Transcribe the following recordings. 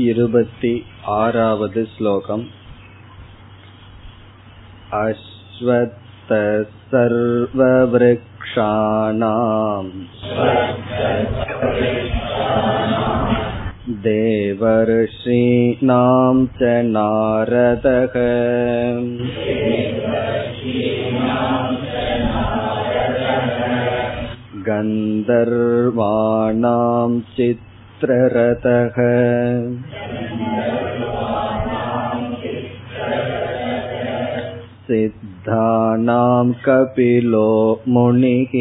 இருபति आरावद् श्लोकम् अश्वत्थसर्ववृक्षाणाम् देवर्षीणां च नारदः गन्धर्वाणां चित् चित्ररथः सिद्धानां कपिलो मुनिः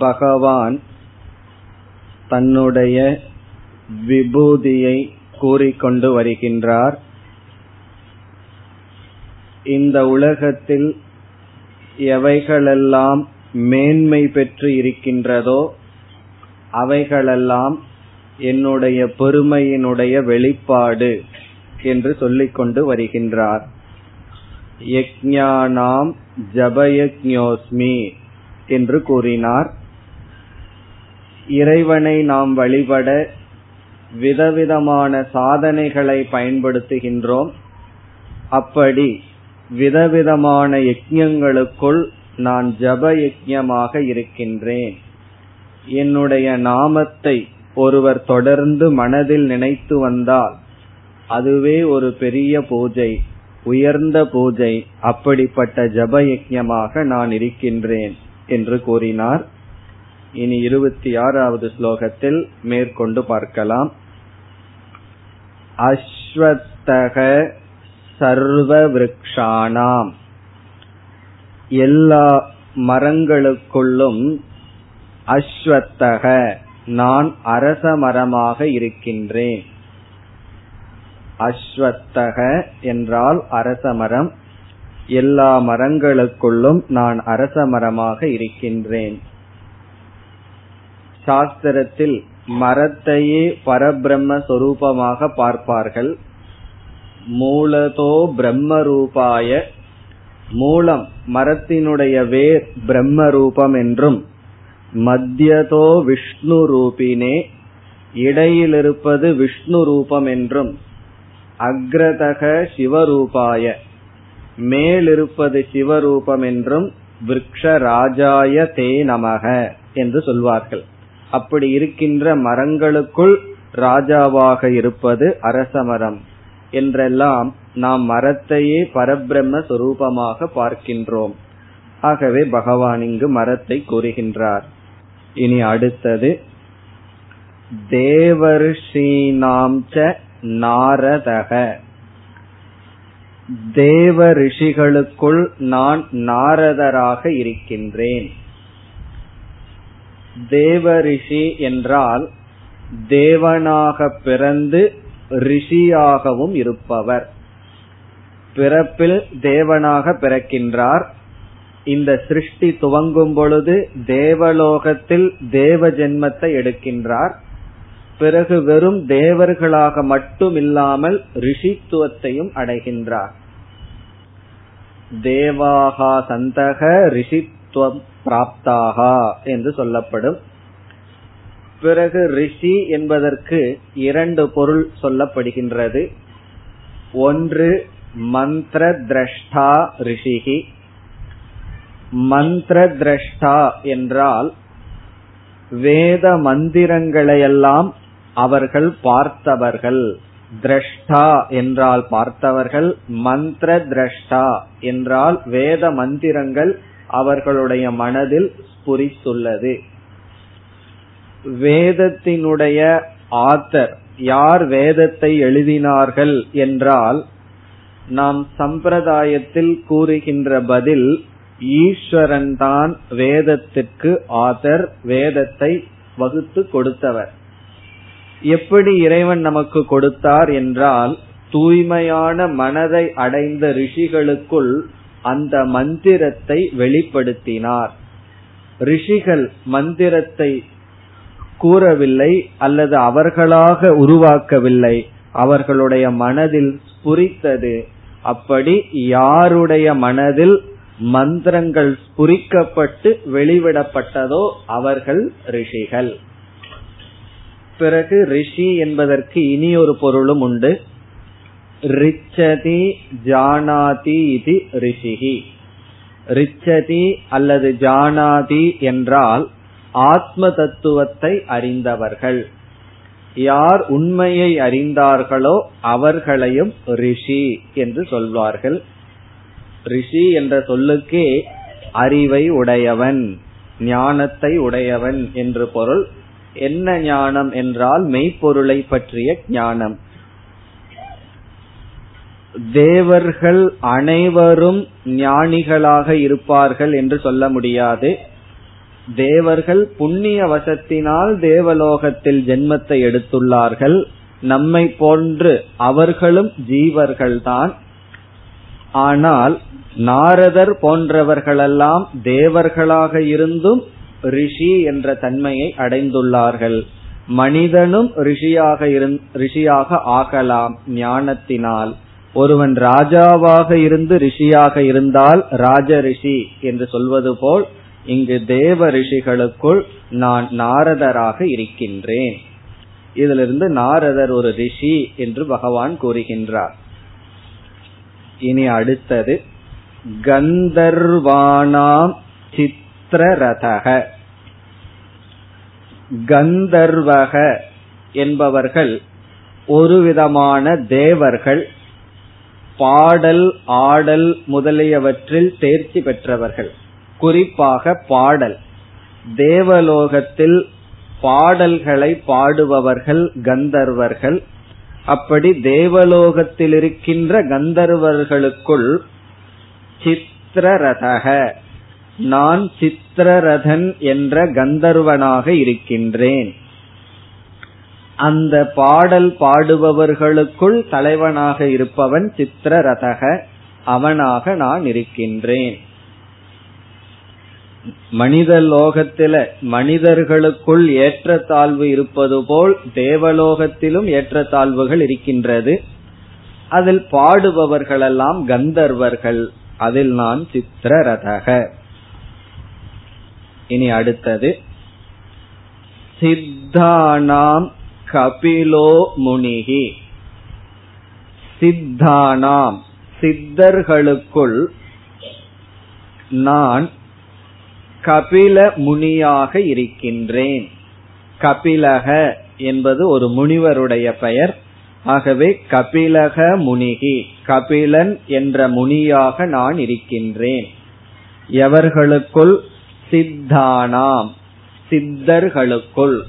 பகவான் தன்னுடைய விபூதியை கூறிக்கொண்டு வருகின்றார் இந்த உலகத்தில் எவைகளெல்லாம் மேன்மை பெற்று இருக்கின்றதோ அவைகளெல்லாம் என்னுடைய பெருமையினுடைய வெளிப்பாடு என்று சொல்லிக்கொண்டு வருகின்றார். யக்ஞானாம் ஜபயக்ஞோஸ்மி என்று கூறினார். இறைவனை நாம் வழிபட விதவிதமான சாதனைகளை பயன்படுத்துகின்றோம். அப்படி விதவிதமான யஜ்யங்களுக்குள் நான் ஜப யஜ்யமாக இருக்கின்றேன். என்னுடைய நாமத்தை ஒருவர் தொடர்ந்து மனதில் நினைத்து வந்தால் அதுவே ஒரு பெரிய பூஜை உயர்ந்த பூஜை அப்படிப்பட்ட ஜப யஜ்யமாக நான் இருக்கின்றேன் என்று கூறினார். இனி இருபத்தி ஆறாவது ஸ்லோகத்தில் மேற்கொண்டு பார்க்கலாம். அஸ்வத்தக சர்வ விரக்ஷானாம் எல்லா மரங்களுக்குள்ளும் அஸ்வத்தக நான் அரச மரமாக இருக்கின்றேன். அஸ்வத்தக என்றால் அரச மரம். எல்லா மரங்களுக்குள்ளும் நான் அரச மரமாக இருக்கின்றேன். சாஸ்திரத்தில் மரத்தையே பரபிரம்ம சொரூபமாக பார்ப்பார்கள். மூலதோ பிரம்ம ரூபாய மூலம் மரத்தினுடைய வேர் பிரம்ம ரூபம் என்றும் மத்தியதோ விஷ்ணு ரூபினே இடையிலிருப்பது விஷ்ணு ரூபம் என்றும் அக்ரதக சிவரூபாய மேலிருப்பது சிவரூபம் என்றும் விரக்ஷராஜாய தே நமக என்று சொல்வார்கள். அப்படி இருக்கின்ற மரங்களுக்குள் ராஜாவாக இருப்பது அரசமரம். என்றெல்லாம் நாம் மரத்தையே பரபிரம்ம சொரூபமாக பார்க்கின்றோம். ஆகவே பகவான் இங்கு மரத்தை கூறுகின்றார். இனி அடுத்தது தேவர்ஷீனாம் ச நாரதக. தேவ ரிஷிகளுக்குள் நான் நாரதராக இருக்கின்றேன். தேவ ரிஷி என்றால் தேவனாக பிறந்து ரிஷியாகவும் இருப்பவர். பிறப்பில் தேவனாக பிறக்கின்றார். இந்த சிருஷ்டி துவங்கும் பொழுது தேவலோகத்தில் தேவ ஜென்மத்தை எடுக்கின்றார். பிறகு வெறும் தேவர்களாக மட்டும் இல்லாமல் ரிஷித்துவத்தையும் அடைகின்றார். தேவாகா சந்தக ரிஷித்துவம் பிராப்தாகா என்று சொல்லப்படும். பிறகு ரிஷி என்பதற்கு இரண்டு பொருள் சொல்லப்படுகின்றது. ஒன்று மந்திர திரஷ்டா ரிஷிகி. மந்திர திரஷ்டா என்றால் வேத மந்திரங்களையெல்லாம் அவர்கள் பார்த்தவர்கள். திரஷ்டா என்றால் பார்த்தவர்கள் மந்திர திரஷ்டா என்றால் வேத மந்திரங்கள் அவர்களுடைய மனதில் புரித்துள்ளது வேதத்தினுடைய ஆத்தர் யார் வேதத்தை எழுதினார்கள் என்றால் நாம் சம்பிரதாயத்தில் கூறுகின்ற பதில் ஈஸ்வரன் தான் வேதத்திற்கு ஆதர் வேதத்தை வகுத்து கொடுத்தவர். எப்படி இறைவன் நமக்கு கொடுத்தார் என்றால் தூய்மையான மனதை அடைந்த ரிஷிகளுக்குள் அந்த மந்திரத்தை வெளிப்படுத்தினார். ரிஷிகள் மந்திரத்தை கூறவில்லை அல்லது அவர்களாக உருவாக்கவில்லை. அவர்களுடைய மனதில் புரித்தது அப்படி யாருடைய மனதில் மந்திரங்கள் புரிக்கப்பட்டு வெளிவிடப்பட்டதோ அவர்கள் ரிஷிகள். பிறகு ரிஷி என்பதற்கு இனி ஒரு பொருளும் உண்டு. ரிச்சதி ஜானாதி இது ரிஷிகி ரிச்சதி அல்லது ஜானாதி என்றால் ஆத்ம தத்துவத்தை அறிந்தவர்கள். யார் உண்மையை அறிந்தார்களோ அவர்களையும் ரிஷி என்று சொல்வார்கள். ரிஷி என்ற சொல்லுக்கே அறிவை உடையவன் ஞானத்தை உடையவன் என்று பொருள். என்ன ஞானம் என்றால் மெய்ப்பொருளை பற்றிய ஞானம். தேவர்கள் அனைவரும் ஞானிகளாக இருப்பார்கள் என்று சொல்ல முடியாது. தேவர்கள் புண்ணிய வசத்தினால் தேவலோகத்தில் ஜென்மத்தை எடுத்துள்ளார்கள். நம்மை போன்று அவர்களும் ஜீவர்கள்தான். ஆனால் நாரதர் போன்றவர்களெல்லாம் தேவர்களாக இருந்தும் ரிஷி என்ற தன்மையை அடைந்துள்ளார்கள். மனிதனும் ரிஷியாக ரிஷியாக ஆகலாம் ஞானத்தினால். ஒருவன் ராஜாவாக இருந்து ரிஷியாக இருந்தால் ராஜ ரிஷி என்று சொல்வது போல் இங்கு தேவ ரிஷிகளுக்குள் நான் நாரதராக இருக்கின்றேன். இதிலிருந்து நாரதர் ஒரு ரிஷி என்று பகவான் கூறுகின்றார். இனி அடுத்தது கந்தர்வானாம் சித்திரரதக. கந்தர்வக என்பவர்கள் ஒரு விதமான தேவர்கள் பாடல் ஆடல் முதலியவற்றில் தேர்ச்சி பெற்றவர்கள். குறிப்பாக பாடல். தேவலோகத்தில் பாடல்களை பாடுபவர்கள் கந்தர்வர்கள். அப்படி தேவலோகத்தில் இருக்கின்ற கந்தர்வர்களுக்குள் சித்திரரதக. நான் சித்திரரதன் என்ற கந்தர்வனாக இருக்கின்றேன். அந்த பாடல் பாடுபவர்களுக்குள் தலைவனாக இருப்பவன் சித்திரரதக. அவனாக நான் இருக்கின்றேன். மனித லோகத்தில மனிதர்களுக்குள் ஏற்றத்தாழ்வு இருப்பது போல் தேவலோகத்திலும் ஏற்றத்தாழ்வுகள் இருக்கின்றது. அதில் பாடுபவர்களெல்லாம் கந்தர்வர்கள். அதில் நான் சித்திரரதக. இனி அடுத்தது. சித்தானாம் கபிலோ முனிகி. சித்தானாம் சித்தர்களுக்குள் நான் கபில முனியாக இருக்கின்றேன். கபிலக என்பது ஒரு முனிவருடைய பெயர். ஆகவே கபிலக முனிகி கபிலன் என்ற முனியாக நான் இருக்கின்றேன். எவர்களுக்குள்? சித்தானாம் சித்தர்களுக்குள்.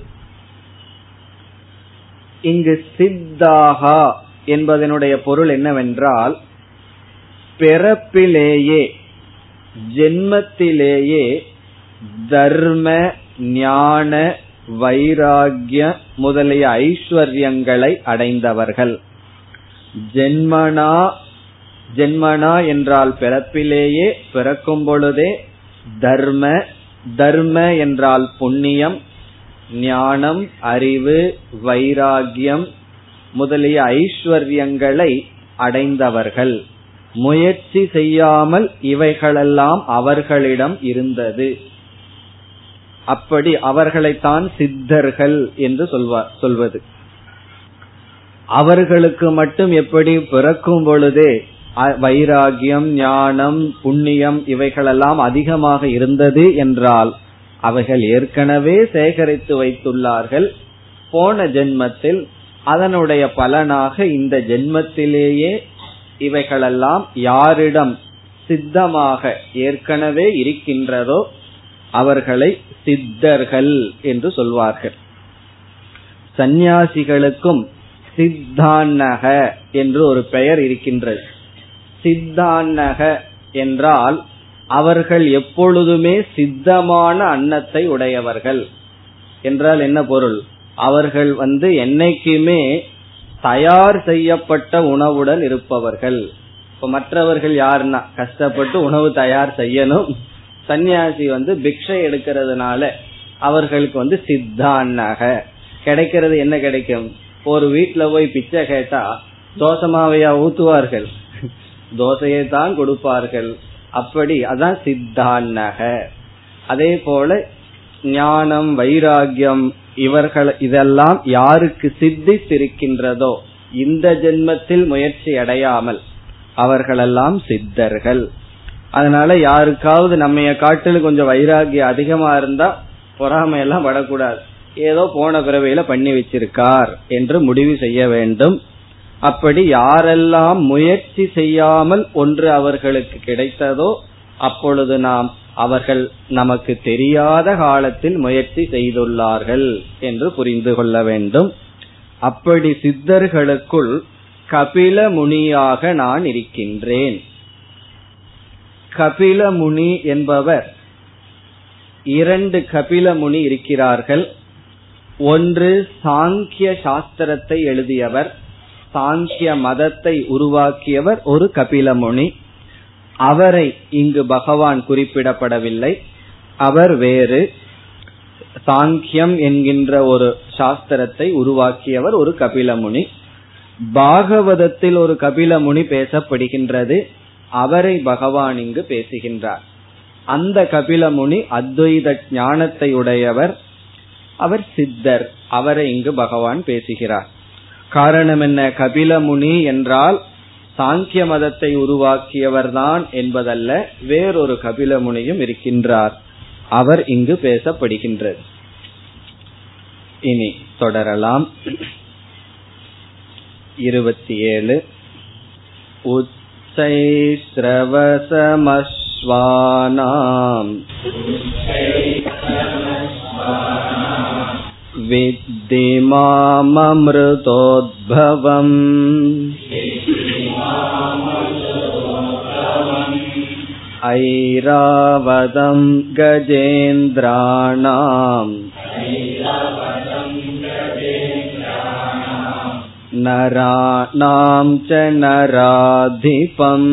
இங்கு சித்தாகா என்பதனுடைய பொருள் என்னவென்றால் பிறப்பிலேயே ஜென்மத்திலேயே தர்ம ஞான வைராகிய முதலிய ஐஸ்வர்யங்களை அடைந்தவர்கள். ஜென்மனா ஜென்மனா என்றால் பிறப்பிலேயே பிறக்கும் பொழுதே தர்ம தர்ம என்றால் புண்ணியம் ஞானம் அறிவு வைராகியம் முதலிய ஐஸ்வர்யங்களை அடைந்தவர்கள். முயற்சி செய்யாமல் இவைகளெல்லாம் அவர்களிடம் இருந்தது. அப்படி அவர்களைத்தான் சித்தர்கள் என்று சொல்வார் சொல்வது. அவர்களுக்கு மட்டும் எப்படி பிறக்கும் பொழுதே வைராகியம் ஞானம் புண்ணியம் இவைகளெல்லாம் அதிகமாக இருந்தது என்றால் அவைகள் ஏற்கனவே சேகரித்து வைத்துள்ளார்கள். போன ஜென்மத்தில் அதனுடைய பலனாக இந்த ஜென்மத்திலேயே இவைகளெல்லாம் யாரிடம் சித்தமாக ஏற்கனவே இருக்கின்றதோ அவர்களை சித்தர்கள் என்று சொல்வார்கள். சந்நியாசிகளுக்கும் சித்தான்னக என்று ஒரு பெயர் இருக்கின்றது. சித்தான்னக என்றால் அவர்கள் எப்பொழுதுமே சித்தமான அன்னத்தை உடையவர்கள். என்றால் என்ன பொருள்? அவர்கள் வந்து என்னைக்குமே தயார் செய்யப்பட்ட உணவுடன் இருப்பவர்கள். இப்ப மற்றவர்கள் யாருன்னா கஷ்டப்பட்டு உணவு தயார் செய்யணும். சன்னியாசி வந்து பிக்ஷை எடுக்கிறதுனால அவர்களுக்கு வந்து சித்தான்னாக. கிடைக்கிறது என்ன கிடைக்கும்? ஒரு வீட்டுல போய் பிச்சை கேட்டா தோசமாவையா ஊத்துவார்கள். தோசையை தான் கொடுப்பார்கள். அப்படி அதான் சித்தான்னக. அதே போல ஞானம் வைராகியம் இவர்கள் இதெல்லாம் யாருக்கு சித்தித்திருக்கின்றதோ இந்த ஜென்மத்தில் முயற்சி அடையாமல் அவர்களெல்லாம் சித்தர்கள். அதனால யாருக்காவது நம்ம காட்டில் கொஞ்சம் வைராகியம் அதிகமா இருந்தா பொறாமையெல்லாம் படக்கூடாது. ஏதோ போன பிறவையில பண்ணி வச்சிருக்கார் என்று முடிவு செய்ய வேண்டும். அப்படி யாரெல்லாம் முயற்சி செய்யாமல் ஒன்று அவர்களுக்கு கிடைத்ததோ அப்பொழுது நாம் அவர்கள் நமக்கு தெரியாத காலத்தில் முயற்சி செய்துள்ளார்கள் என்று புரிந்து கொள்ள வேண்டும். அப்படி சித்தர்களுக்குள் கபில முனியாக நான் இருக்கின்றேன். கபில முனி என்பவர். இரண்டு கபில முனி இருக்கிறார்கள். ஒன்று சாங்கிய சாஸ்திரத்தை எழுதியவர். சாங்கிய மதத்தை உருவாக்கியவர் ஒரு கபில முனி அவரை இங்கு பகவான் குறிப்பிடப்படவில்லை. அவர் வேறு. சாங்கியம் என்கின்ற ஒரு சாஸ்திரத்தை உருவாக்கியவர் ஒரு கபிலமுனி. பாகவதத்தில் ஒரு கபிலமுனி பேசப்படுகின்றது. அவரை பகவான் இங்கு பேசுகின்றார். அந்த கபிலமுனி அத்வைத ஞானத்தை உடையவர் அவர் சித்தர் அவரை இங்கு பகவான் பேசுகிறார். காரணம் என்ன? கபிலமுனி என்றால் சாங்கிய மதத்தை உருவாக்கியவர்தான் என்பதல்ல வேறொரு கபில முனியும் இருக்கின்றார். அவர் இங்கு பேசப்படுகின்றது. இனி தொடரலாம். இருபத்தி ஏழு शैश्रवसमश्वानाम् विद्धि माममृतोद्भवम् ऐरावदम् गजेन्द्राणाम् नराणां च नराधिपम्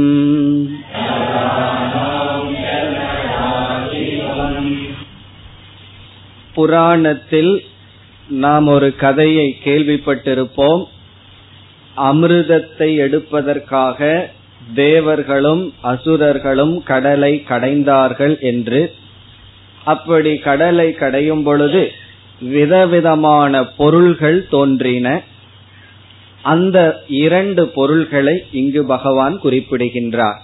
புராணத்தில் நாம் ஒரு கதையை கேள்விப்பட்டிருப்போம் அமிர்தத்தை எடுப்பதற்காக தேவர்களும் அசுரர்களும் கடலை கடைந்தார்கள் என்று அப்படி கடலை கடையும் பொழுது விதவிதமான பொருள்கள் தோன்றின அந்த இரண்டு பொருள்களை இங்கு பகவான் குறிப்பிடுகின்றார்.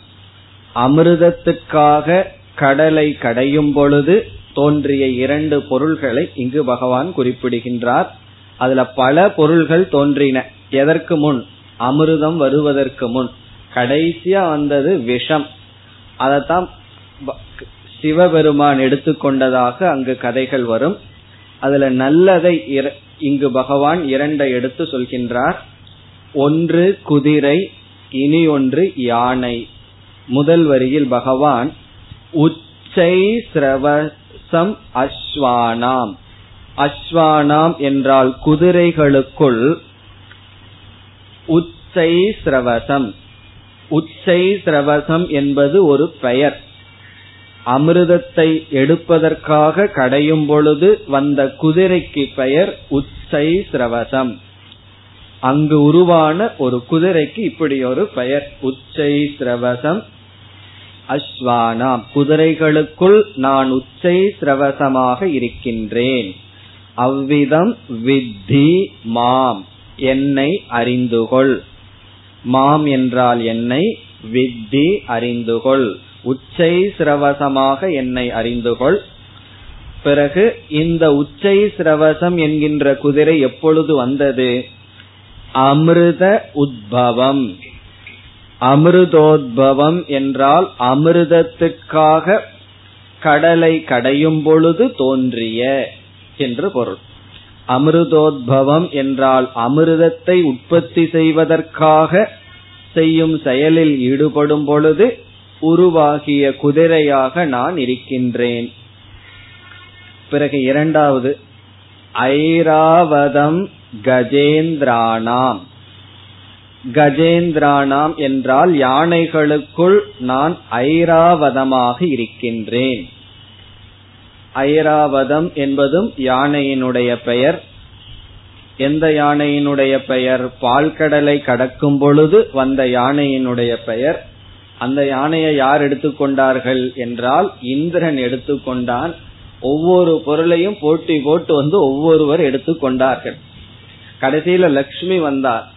அமிர்தத்துக்காக கடலை கடையும் பொழுது தோன்றிய இரண்டு பொருள்களை இங்கு பகவான் குறிப்பிடுகின்றார். அதுல பல பொருள்கள் தோன்றின. எதற்கு முன்? அமிர்தம் வருவதற்கு முன். கடைசியா வந்தது விஷம். அதத்தான் சிவபெருமான் எடுத்துக்கொண்டதாக அங்கு கதைகள் வரும். அதுல நல்லதை இங்கு பகவான் இரண்டை எடுத்து சொல்கின்றார். ஒன்று குதிரை இனி ஒன்று யானை. முதல் வரியில் பகவான் உச்சை சிரவசம் அஸ்வானாம். அஸ்வானாம் என்றால் குதிரைகளுக்குள் உச்சை சிரவசம். உச்சை சிரவசம் என்பது ஒரு பெயர். அமிர்தத்தை எடுப்பதற்காக கடையும் பொழுது வந்த குதிரைக்கு பெயர் உச்சை சிரவசம். அங்கு உருவான ஒரு குதிரைக்கு இப்படி ஒரு பெயர். உச்சை சிரவசம் அஸ்வானாம். குதிரைகளுக்குள் நான் உச்சை சிரவசமாக இருக்கின்றேன். அவ்விதம் வித்தி மாம். என்னை அறிந்துகொள். மாம் என்றால் என்னை வித்தி அறிந்துகொள். உச்சை சிரவசமாக என்னை அறிந்துகொள். பிறகு இந்த உச்சை சிரவசம் என்கின்ற குதிரை எப்பொழுது வந்தது? அமிர்த உத்பவம். அமிர்தோத்பவம் என்றால் அமிர்தத்துக்காக கடலை கடையும் பொழுது தோன்றிய என்று பொருள். அமிர்தோத்பவம் என்றால் அமிர்தத்தை உற்பத்தி செய்வதற்காக செய்யும் செயலில் ஈடுபடும் பொழுது உருவாகிய குதிரையாக நான் இருக்கின்றேன். பிறகு இரண்டாவது ஐராவதம் கஜேந்திராணாம் கஜேந்திராணாம் என்றால் யானைகளுக்குள் நான் ஐராவதமாக இருக்கின்றேன். ஐராவதம் என்பதும் யானையினுடைய பெயர். எந்த யானையினுடைய பெயர்? பால்கடலை கடக்கும் பொழுது வந்த யானையினுடைய பெயர். அந்த யானையை யார் எடுத்துக்கொண்டார்கள் என்றால் இந்திரன் எடுத்துக்கொண்டான். ஒவ்வொரு பொருளையும் போட்டி போட்டு வந்து ஒவ்வொருவர் எடுத்துக்கொண்டார்கள் கடைசியில லக்ஷ்மி வந்தார்.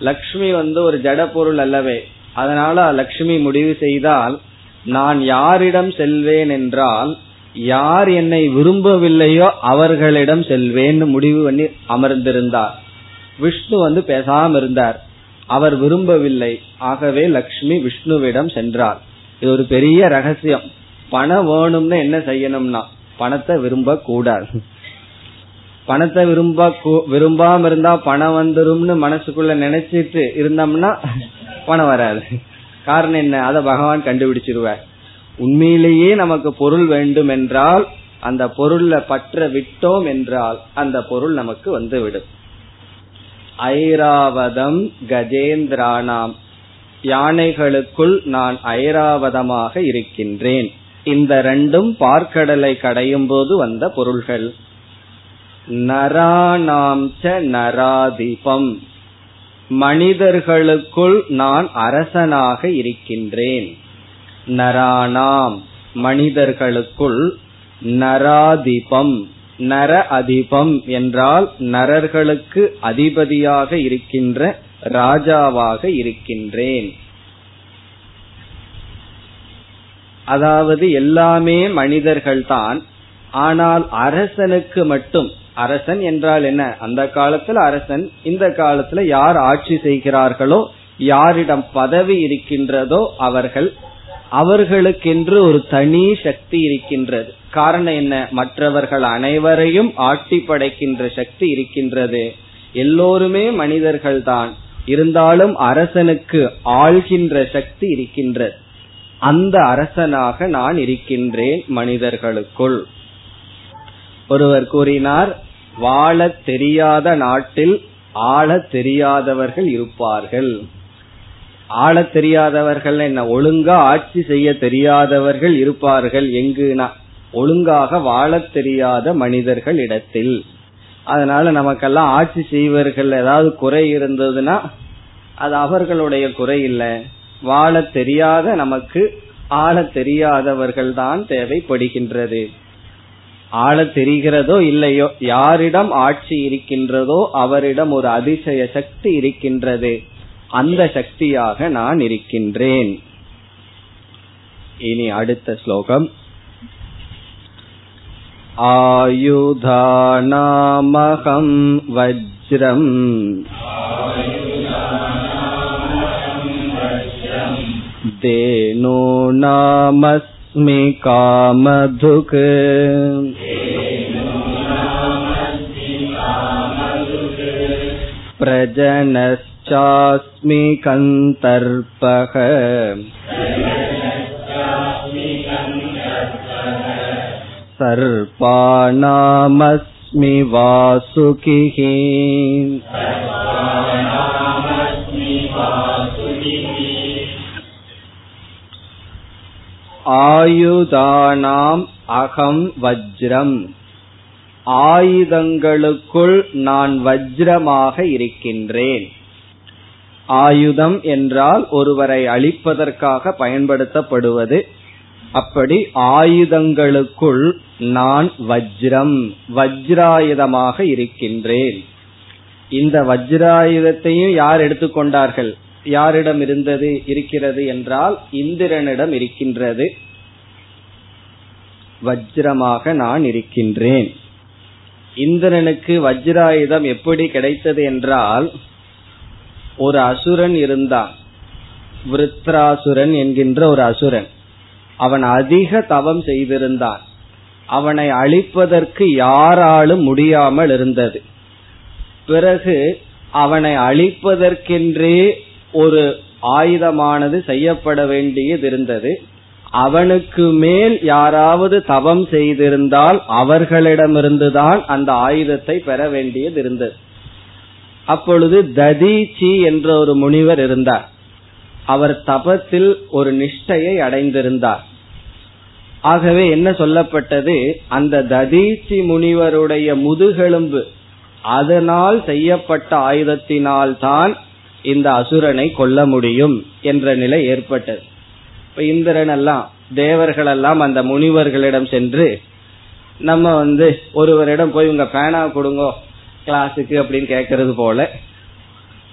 லக்ஷ்மி வந்து ஒரு ஜட பொருள் அல்லவே. அதனால லக்ஷ்மி முடிவு செய்தால் நான் யாரிடம் செல்வேன் என்றால் யார் என்னை விரும்பவில்லையோ அவர்களிடம் செல்வேன்னு முடிவு பண்ணி அமர்ந்திருந்தார். விஷ்ணு வந்து பேசாம இருந்தார். அவர் விரும்பவில்லை. ஆகவே லக்ஷ்மி விஷ்ணுவிடம் சென்றார். இது ஒரு பெரிய ரகசியம். பணம் வேணும்னு என்ன செய்யணும்னா பணத்தை விரும்ப கூடாது பணத்தை விரும்ப விரும்பாம இருந்தா பணம் வந்துரும்னு மனசுக்குள்ள நினைச்சிட்டு இருந்தோம்னா பணம் வராது. காரணம் என்ன? அத பகவான் கண்டுபிடிச்சிருவார். உண்மையிலேயே நமக்கு பொருள் வேண்டும் என்றால் அந்த பொருள்ல பற்ற விட்டோம் என்றால் அந்த பொருள் நமக்கு வந்து விடும் ஐராவதம் கஜேந்திரானாம். யானைகளுக்குள் நான் ஐராவதமாக இருக்கின்றேன். இந்த ரெண்டும் பார்க்கடலை கடையும் போது வந்த பொருள்கள். நராணாம் நராதிபம். மனிதர்களுக்குள் நான் அரசனாக இருக்கின்றேன். நராணாம் மனிதர்களுக்குள் நராதிபம். நர அதிபம் என்றால் நரர்களுக்கு அதிபதியாக இருக்கின்ற ராஜாவாக இருக்கின்றேன். அதாவது எல்லாமே மனிதர்கள்தான். ஆனால் அரசனுக்கு மட்டும் அரசன் என்றால் என்ன? அந்த காலத்துல அரசன் இந்த காலத்துல யார் ஆட்சி செய்கிறார்களோ யாரிடம் பதவி இருக்கின்றதோ அவர்கள் அவர்களுக்கென்று ஒரு தனி சக்தி இருக்கின்றது. காரணம் என்ன? மற்றவர்கள் அனைவரையும் ஆட்டி படைக்கின்ற சக்தி இருக்கின்றது. எல்லோருமே மனிதர்கள் தான் இருந்தாலும் அரசனுக்கு ஆள்கின்ற சக்தி இருக்கின்றது. அந்த அரசனாக நான் இருக்கின்றேன் மனிதர்களுக்குள். ஒருவர் கூறினார் வாழ தெரியாத நாட்டில் ஆள தெரியாதவர்கள் இருப்பார்கள். ஆள தெரியாதவர்கள் என்ன ஒழுங்கா ஆட்சி செய்ய தெரியாதவர்கள் இருப்பார்கள்? எங்குனா ஒழுங்காக வாழ தெரியாத மனிதர்கள் இடத்தில். அதனால நமக்கெல்லாம் ஆட்சி செய்வர்கள் ஏதாவது குறை இருந்ததுன்னா அது அவர்களுடைய குறை இல்லை. வாழ தெரியாத நமக்கு ஆள தெரியாதவர்கள் தான் தேவைப்படுகின்றது ஆள தெரிகிறதோ இல்லையோ யாரிடம் ஆட்சி இருக்கின்றதோ அவரிடம் ஒரு அதிசய சக்தி இருக்கின்றது அந்த சக்தியாக நான் இருக்கின்றேன் இனி அடுத்த ஸ்லோகம் आयुधानामहं वज्रम् धेनूनामस्मि कामधुक्। प्रजनश्चास्मि कन्तर्पः। सर्पाणामस्मि वासुकिः ஆயுதானாம் அகம் வஜ்ரம். ஆயுதங்களுக்குள் நான் வஜ்ரமாக இருக்கின்றேன். ஆயுதம் என்றால் ஒருவரை அழிப்பதற்காக பயன்படுத்தப்படுவது. அப்படி ஆயுதங்களுக்குள் நான் வஜ்ரம் வஜ்ராயுதமாக இருக்கின்றேன். இந்த வஜ்ராயுதத்தையும் யார் எடுத்துக்கொண்டார்கள்? யாரிடம் இருந்தது இருக்கிறது என்றால் இந்திரனிடம் இருக்கின்றது. வஜ்ரமாக நான் இருக்கின்றேன். இந்திரனுக்கு வஜ்ராயுதம் எப்படி கிடைத்தது என்றால் ஒரு அசுரன் இருந்தான். விருத்ராசுரன் என்கின்ற ஒரு அசுரன். அவன் அதிக தவம் செய்திருந்தான். அவனை அழிப்பதற்கு யாராலும் முடியாமல் இருந்தது. பிறகு அவனை அழிப்பதற்கென்றே ஒரு ஆயுதமானது செய்யப்பட வேண்டியது இருந்தது. அவனுக்கு மேல் யாராவது தவம் செய்திருந்தால் அவர்களிடமிருந்துதான் அந்த ஆயுதத்தை பெற வேண்டியது இருந்தது. அப்பொழுது ததீச்சி என்ற ஒரு முனிவர் இருந்தார். அவர் தபத்தில் ஒரு நிஷ்டையை அடைந்திருந்தார். ஆகவே என்ன சொல்லப்பட்டது? அந்த ததீச்சி முனிவருடைய முதுகெலும்பு அதனால் செய்யப்பட்ட ஆயுதத்தினால் தான் இந்த அசுரனை கொல்ல முடியும் என்ற நிலை ஏற்பட்டது. இப்ப இந்திரன் எல்லாம் தேவர்கள் எல்லாம் அந்த முனிவர்களிடம் சென்று நம்ம வந்து ஒருவரிடம் போய் உங்க பேனா கொடுங்கோ கிளாஸுக்கு அப்படின்னு கேட்கறது போல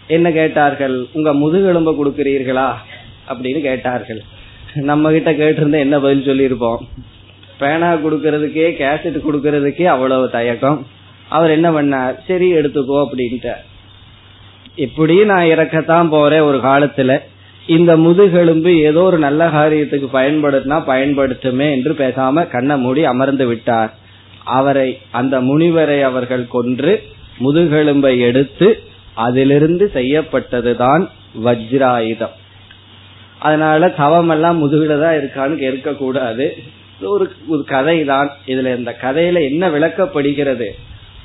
என்ன கேட்டார்கள்? உங்க முதுகெலும்ப கொடுக்கிறீர்களா? அப்படின்னு கேட்டார்கள். நம்ம கிட்ட கேட்டிருந்தா என்ன பதில் சொல்லியிருப்போம்? பேனா கொடுக்கறதுக்கே கேசட் கொடுக்கறதுக்கே அவ்வளவு தயக்கம். அவர் என்ன பண்ணார்? சரி எடுத்துக்கோ அப்படின்ட்டு இப்படியும் நான் இறக்கத்தான் போறேன் ஒரு காலத்துல. இந்த முதுகெலும்பு ஏதோ ஒரு நல்ல காரியத்துக்கு பயன்படுத்தினா பயன்படுத்துமே என்று பேசாம கண்ணை மூடி அமர்ந்து விட்டார். அவரை அந்த முனிவரை அவர்கள் கொன்று முதுகெலும்பை எடுத்து அதிலிருந்து செய்யப்பட்டதுதான் வஜ்ராயுதம். அதனால தவம் எல்லாம் முதுகுல தான் இருக்கான்னு இருக்க ஒரு ஒரு கதை தான் இதுல இந்த கதையில என்ன விளக்கப்படுகிறது?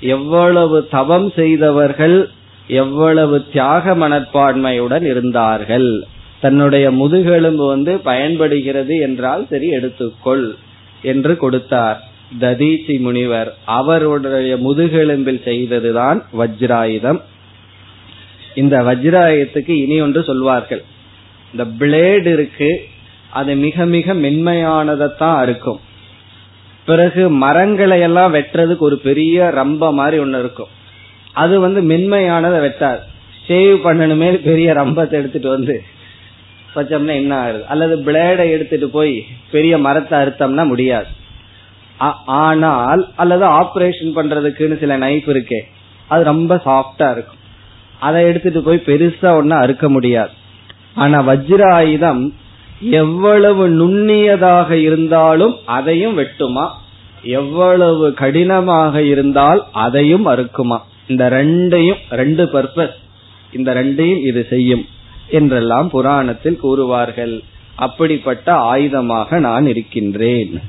எவ்வளவு தவம் செய்தவர்கள் எவ்வளவு தியாக மனப்பான்மையுடன் இருந்தார்கள். தன்னுடைய முதுகெலும்பு வந்து பயன்படுகிறது என்றால் சரி எடுத்துக்கொள் என்று கொடுத்தார். ததீசி முனிவர் அவருடைய முதுகெலும்பில் செய்ததுதான் வஜ்ராயுதம். இந்த வஜ்ராயுதத்துக்கு இனி ஒன்று சொல்வார்கள். இந்த பிளேடு இருக்கு அது மிக மிக மென்மையானதான் இருக்கும் பிறகு மரங்களை எல்லாம் வெட்டுறதுக்கு ஒரு பெரிய ரம்ப மாதிரி ஒன்று இருக்கும். அது வந்து மென்மையானதை வெட்டாது. ஷேவ் பண்ணணுமே பெரிய ரம்பத்தை எடுத்துட்டு வந்து வச்சோம்னா என்ன ஆகுது அல்லது பிளேடை எடுத்துட்டு போய் பெரிய மரத்தை அறுத்தோம்னா முடியாது. ஆனால் அல்லது ஆபரேஷன் பண்றதுக்குன்னு சில நைஃப் இருக்கே அது ரொம்ப சாஃப்டா இருக்கும். அதை எடுத்துட்டு போய் பெருசா ஒன்னும் அறுக்க முடியாது. ஆனா வஜ்ர ஆயுதம் எவ்வளவு நுண்ணியதாக இருந்தாலும் அதையும் வெட்டுமா? எவ்வளவு கடினமாக இருந்தால் அதையும் அறுக்குமா? இந்த ரெண்டையும் ரெண்டு பர்பஸ் இந்த ரெண்டையும் இது செய்யும் என்றெல்லாம் புராணத்தில் கூறுவார்கள். அப்படிப்பட்ட ஆயுதமாக நான் இருக்கின்றேன்.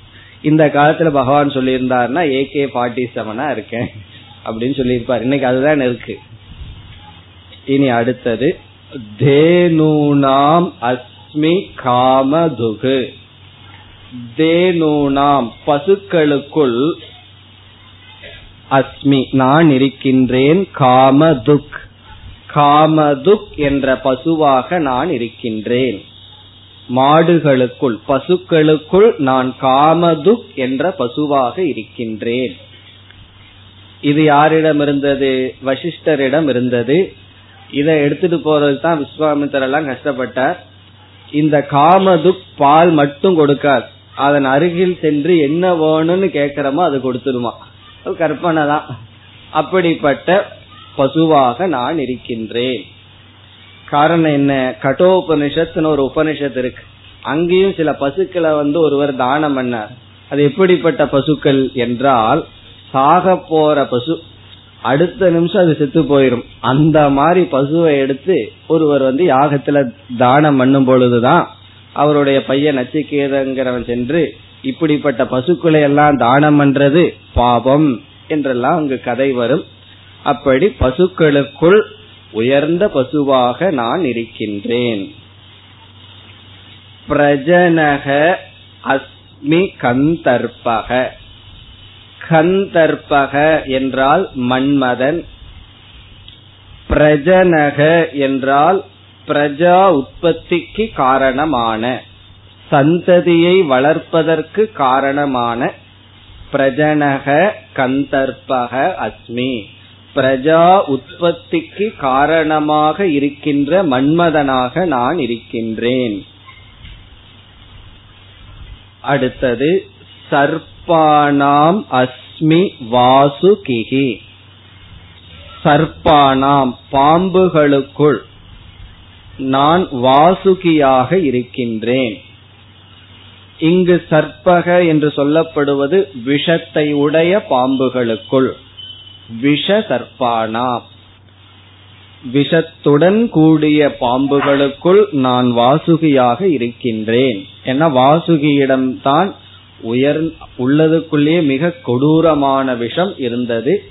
இந்த காலத்துல பகவான் சொல்லியிருந்தாருன்னா ஏகே ஃபார்ட்டி செவனா இருக்கேன் அப்படின்னு சொல்லியிருப்பார். இன்னைக்கு அதுதான் இருக்கு. இனி அடுத்தது தேனூனாம் அஸ்மி காமதுகு. தேனூனாம் பசுக்களுக்குள் அஸ்மி நான் இருக்கின்றேன் காமதுக். காமதுக் என்ற பசுவாக நான் இருக்கின்றேன். மாடுகளுக்குள் பசுக்களுக்குள் நான் காமதுக் என்ற பசுவாக இருக்கின்றேன். இது யாரிடம் இருந்தது? வசிஷ்டரிடம் இருந்தது. இதை எடுத்துட்டு போறதுக்கு தான் விஸ்வாமித்தர் எல்லாம் கஷ்டப்பட்டார். இந்த காமதுக் பால் மட்டும் கொடுக்காது அதன் அருகில் சென்று என்ன வேணும்னு கேக்குறமோ அது கொடுத்துருமா? கற்பனை தான் அப்படிப்பட்ட பசுவாக நான் இருக்கின்றேன். காரணம் என்ன? கட்டோபனிஷத்துன்னு ஒரு உபனிஷத்து இருக்கு. அங்கேயும் சில பசுக்களை வந்து ஒருவர் தானம் பண்ணார். அது எப்படிப்பட்ட பசுக்கள் என்றால் சாக போற பசு அடுத்த நிமிஷம் அது செத்து போயிரும். அந்த மாதிரி பசுவை எடுத்து ஒருவர் வந்து யாகத்துல தானம் பண்ணும் பொழுதுதான் அவருடைய பையன் நச்சிகேதங்கிறவன் சென்று இப்படிப்பட்ட பசுக்களை எல்லாம் தானம் பண்றது பாபம் என்றெல்லாம் அங்கு கதை வரும். அப்படி பசுக்களுக்குள் உயர்ந்த பசுவாக நான் இருக்கின்றேன். பிரஜனக அஸ்மி கந்தர்பக கந்தர்பக என்றால் மன்மதன். பிரஜனக என்றால் பிரஜா உற்பத்திக்கு காரணமான சந்ததியை வளர்ப்பதற்கு காரணமான பிரஜனக கந்தர்பக அஸ்மி. பிரஜா உற்பத்திக்கு காரணமாக இருக்கின்ற மன்மதனாக நான் இருக்கின்றேன். அடுத்தது சர்பானாம் அஸ்மி வாசுகிகி. சர்பானாம் பாம்புகளுக்குள் நான் வாசுகியாக இருக்கின்றேன். இங்கு சர்ப்பக என்று சொல்லப்படுவது விஷத்தை உடைய பாம்புகளுக்குள். விஷ சர்ப்பானாம் விஷத்துடன் கூடிய பாம்புகளுக்குள் நான் வாசுகியாக இருக்கின்றேன். என வாசுகியிடம்தான் உயர் உள்ளதுக்குள்ளேயே மிக கொடூரமான விஷம் இருந்தது.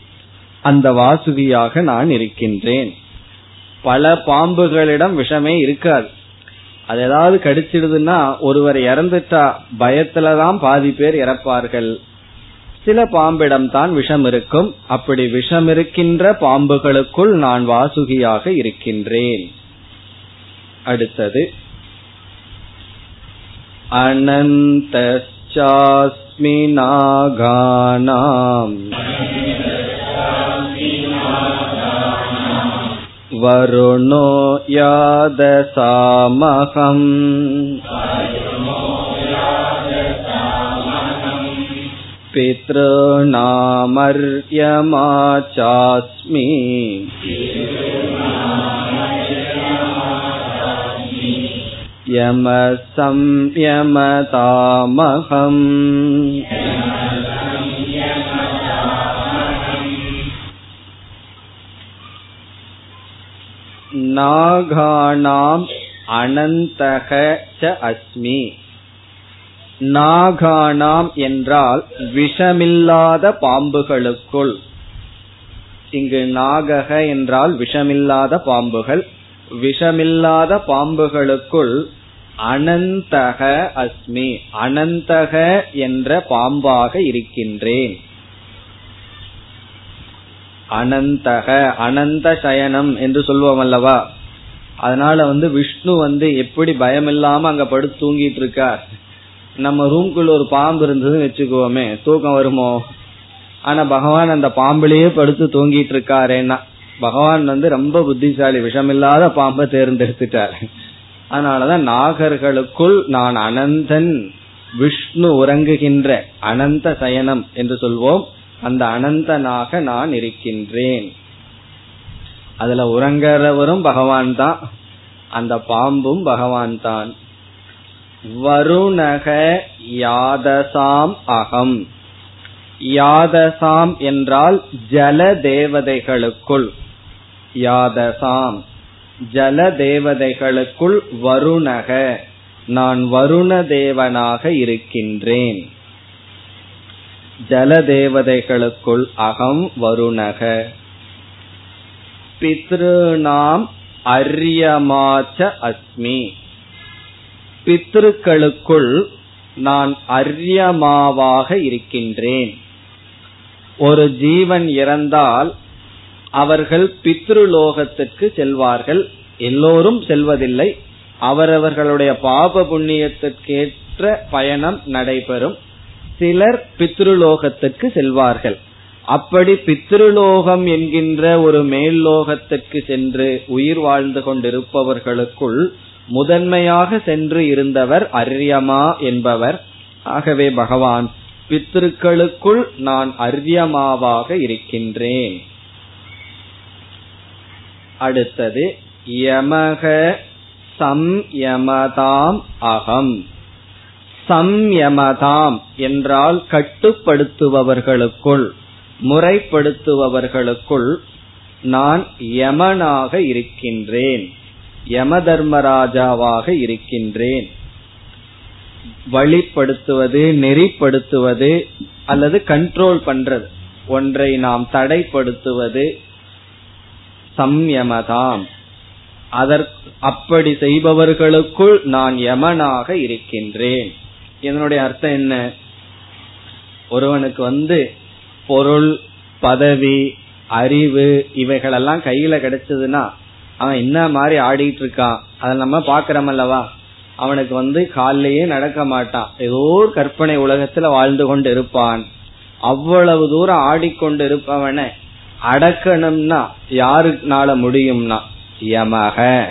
அந்த வாசுகியாக நான் இருக்கின்றேன். பல பாம்புகளிடம் விஷமே இருக்காது. அது ஏதாவது கடிச்சிடுதுன்னா ஒருவர் இறந்துட்டா பயத்துலதான் பாதி பேர் இறப்பார்கள். சில பாம்பிடம் தான் விஷம் இருக்கும் அப்படி விஷம் இருக்கின்ற பாம்புகளுக்குள் நான் வாசுகியாக இருக்கின்றேன். அடுத்தது அனந்த சாஸ்மிநாகானாம் वरुणो यादसामहम् पितॄणामर्यमा चास्मि यमसंयमतामहम् நாகாணாம் அனந்தக ச அஸ்மி. நாகாணாம் என்றால் விஷமில்லாத பாம்புகளுக்குள். இங்கு நாகக என்றால் விஷமில்லாத பாம்புகள். விஷமில்லாத பாம்புகளுக்குள் அனந்தக அஸ்மி. அனந்தக என்ற பாம்பாக இருக்கின்றேன். அனந்தக அனந்த சயனம் என்று சொல்லுவோம் அல்லவா? அதனால வந்து விஷ்ணு வந்து எப்படி பயம் இல்லாம அங்க படுத்து தூங்கிட்டு இருக்கார். நம்ம ரூம்குள்ள ஒரு பாம்பு இருந்ததுன்னு வச்சுக்குவோமே தூக்கம் வருமோ? ஆனா பகவான் அந்த பாம்புலயே படுத்து தூங்கிட்டு இருக்காரேன்னா பகவான் வந்து ரொம்ப புத்திசாலி விஷமில்லாத பாம்பை தேர்ந்தெடுத்துட்டார். அதனாலதான் நாகர்களுக்குள் நான் அனந்தன் விஷ்ணு உறங்குகின்ற அனந்த சயனம் என்று சொல்வோம். அந்த அனந்தனாக நான் இருக்கின்றேன். அதுல உறங்குறவரும் பகவான் தான். அந்த பாம்பும் பகவான் தான். வருணக யாதசாம் அகம். யாதசாம் என்றால் ஜல தேவதைகளுக்குள். யாதசாம். ஜல தேவதைகளுக்குள் வருணக. நான் வருண தேவனாக இருக்கின்றேன். ஜலதேவதைகளுக்குள் அகம் வருணக பித்ருநாம் அரியமாச்ச அஸ்மி. பித்ருக்களுக்குள் நான் அரியமாவாக இருக்கின்றேன். ஒரு ஜீவன் இறந்தால் அவர்கள் பித்ருலோகத்திற்கு செல்வார்கள். எல்லோரும் செல்வதில்லை. அவரவர்களுடைய பாப புண்ணியத்திற்கேற்ற பயணம் நடைபெறும். சிலர் பித்ருலோகத்துக்கு செல்வார்கள். அப்படி பித்ருலோகம் என்கின்ற ஒரு மேல்லோகத்திற்கு சென்று உயிர் வாழ்ந்து கொண்டிருப்பவர்களுக்குள் முதன்மையாக சென்று இருந்தவர் அரியமா என்பவர். ஆகவே பகவான் பித்திருக்களுக்குள் நான் அரியமாவாக இருக்கின்றேன். அடுத்தது யமக சம்யமதாம் அகம். சம்யமதாம் என்றால் கட்டுப்படுத்துபவர்களுக்குள் முறைப்படுத்துபவர்களுக்குள் நான் யமனாக இருக்கின்றேன் யம தர்மராஜாவாக இருக்கின்றேன். வழிப்படுத்துவது நெறிப்படுத்துவது அல்லது கண்ட்ரோல் பண்றது ஒன்றை நாம் தடைப்படுத்துவது சம்யமதாம். அதற்கு அப்படி செய்பவர்களுக்குள் நான் யமனாக இருக்கின்றேன். இதனுடைய அர்த்தம் என்ன? ஒருவனுக்கு வந்து பொருள் பதவி அறிவு இவைகளெல்லாம் கையில கிடைச்சதுன்னா அவன் என்ன மாதிரி ஆடிட்டு இருக்கான்? அதை நம்ம பாக்கிறோம் அல்லவா அவனுக்கு வந்து காலிலேயே நடக்க மாட்டான். ஏதோ ஒரு கற்பனை உலகத்துல வாழ்ந்து கொண்டு இருப்பான். அவ்வளவு தூரம் ஆடிக்கொண்டு இருப்பவனை அடக்கணும்னா யாருனால முடியும்னா? யமக.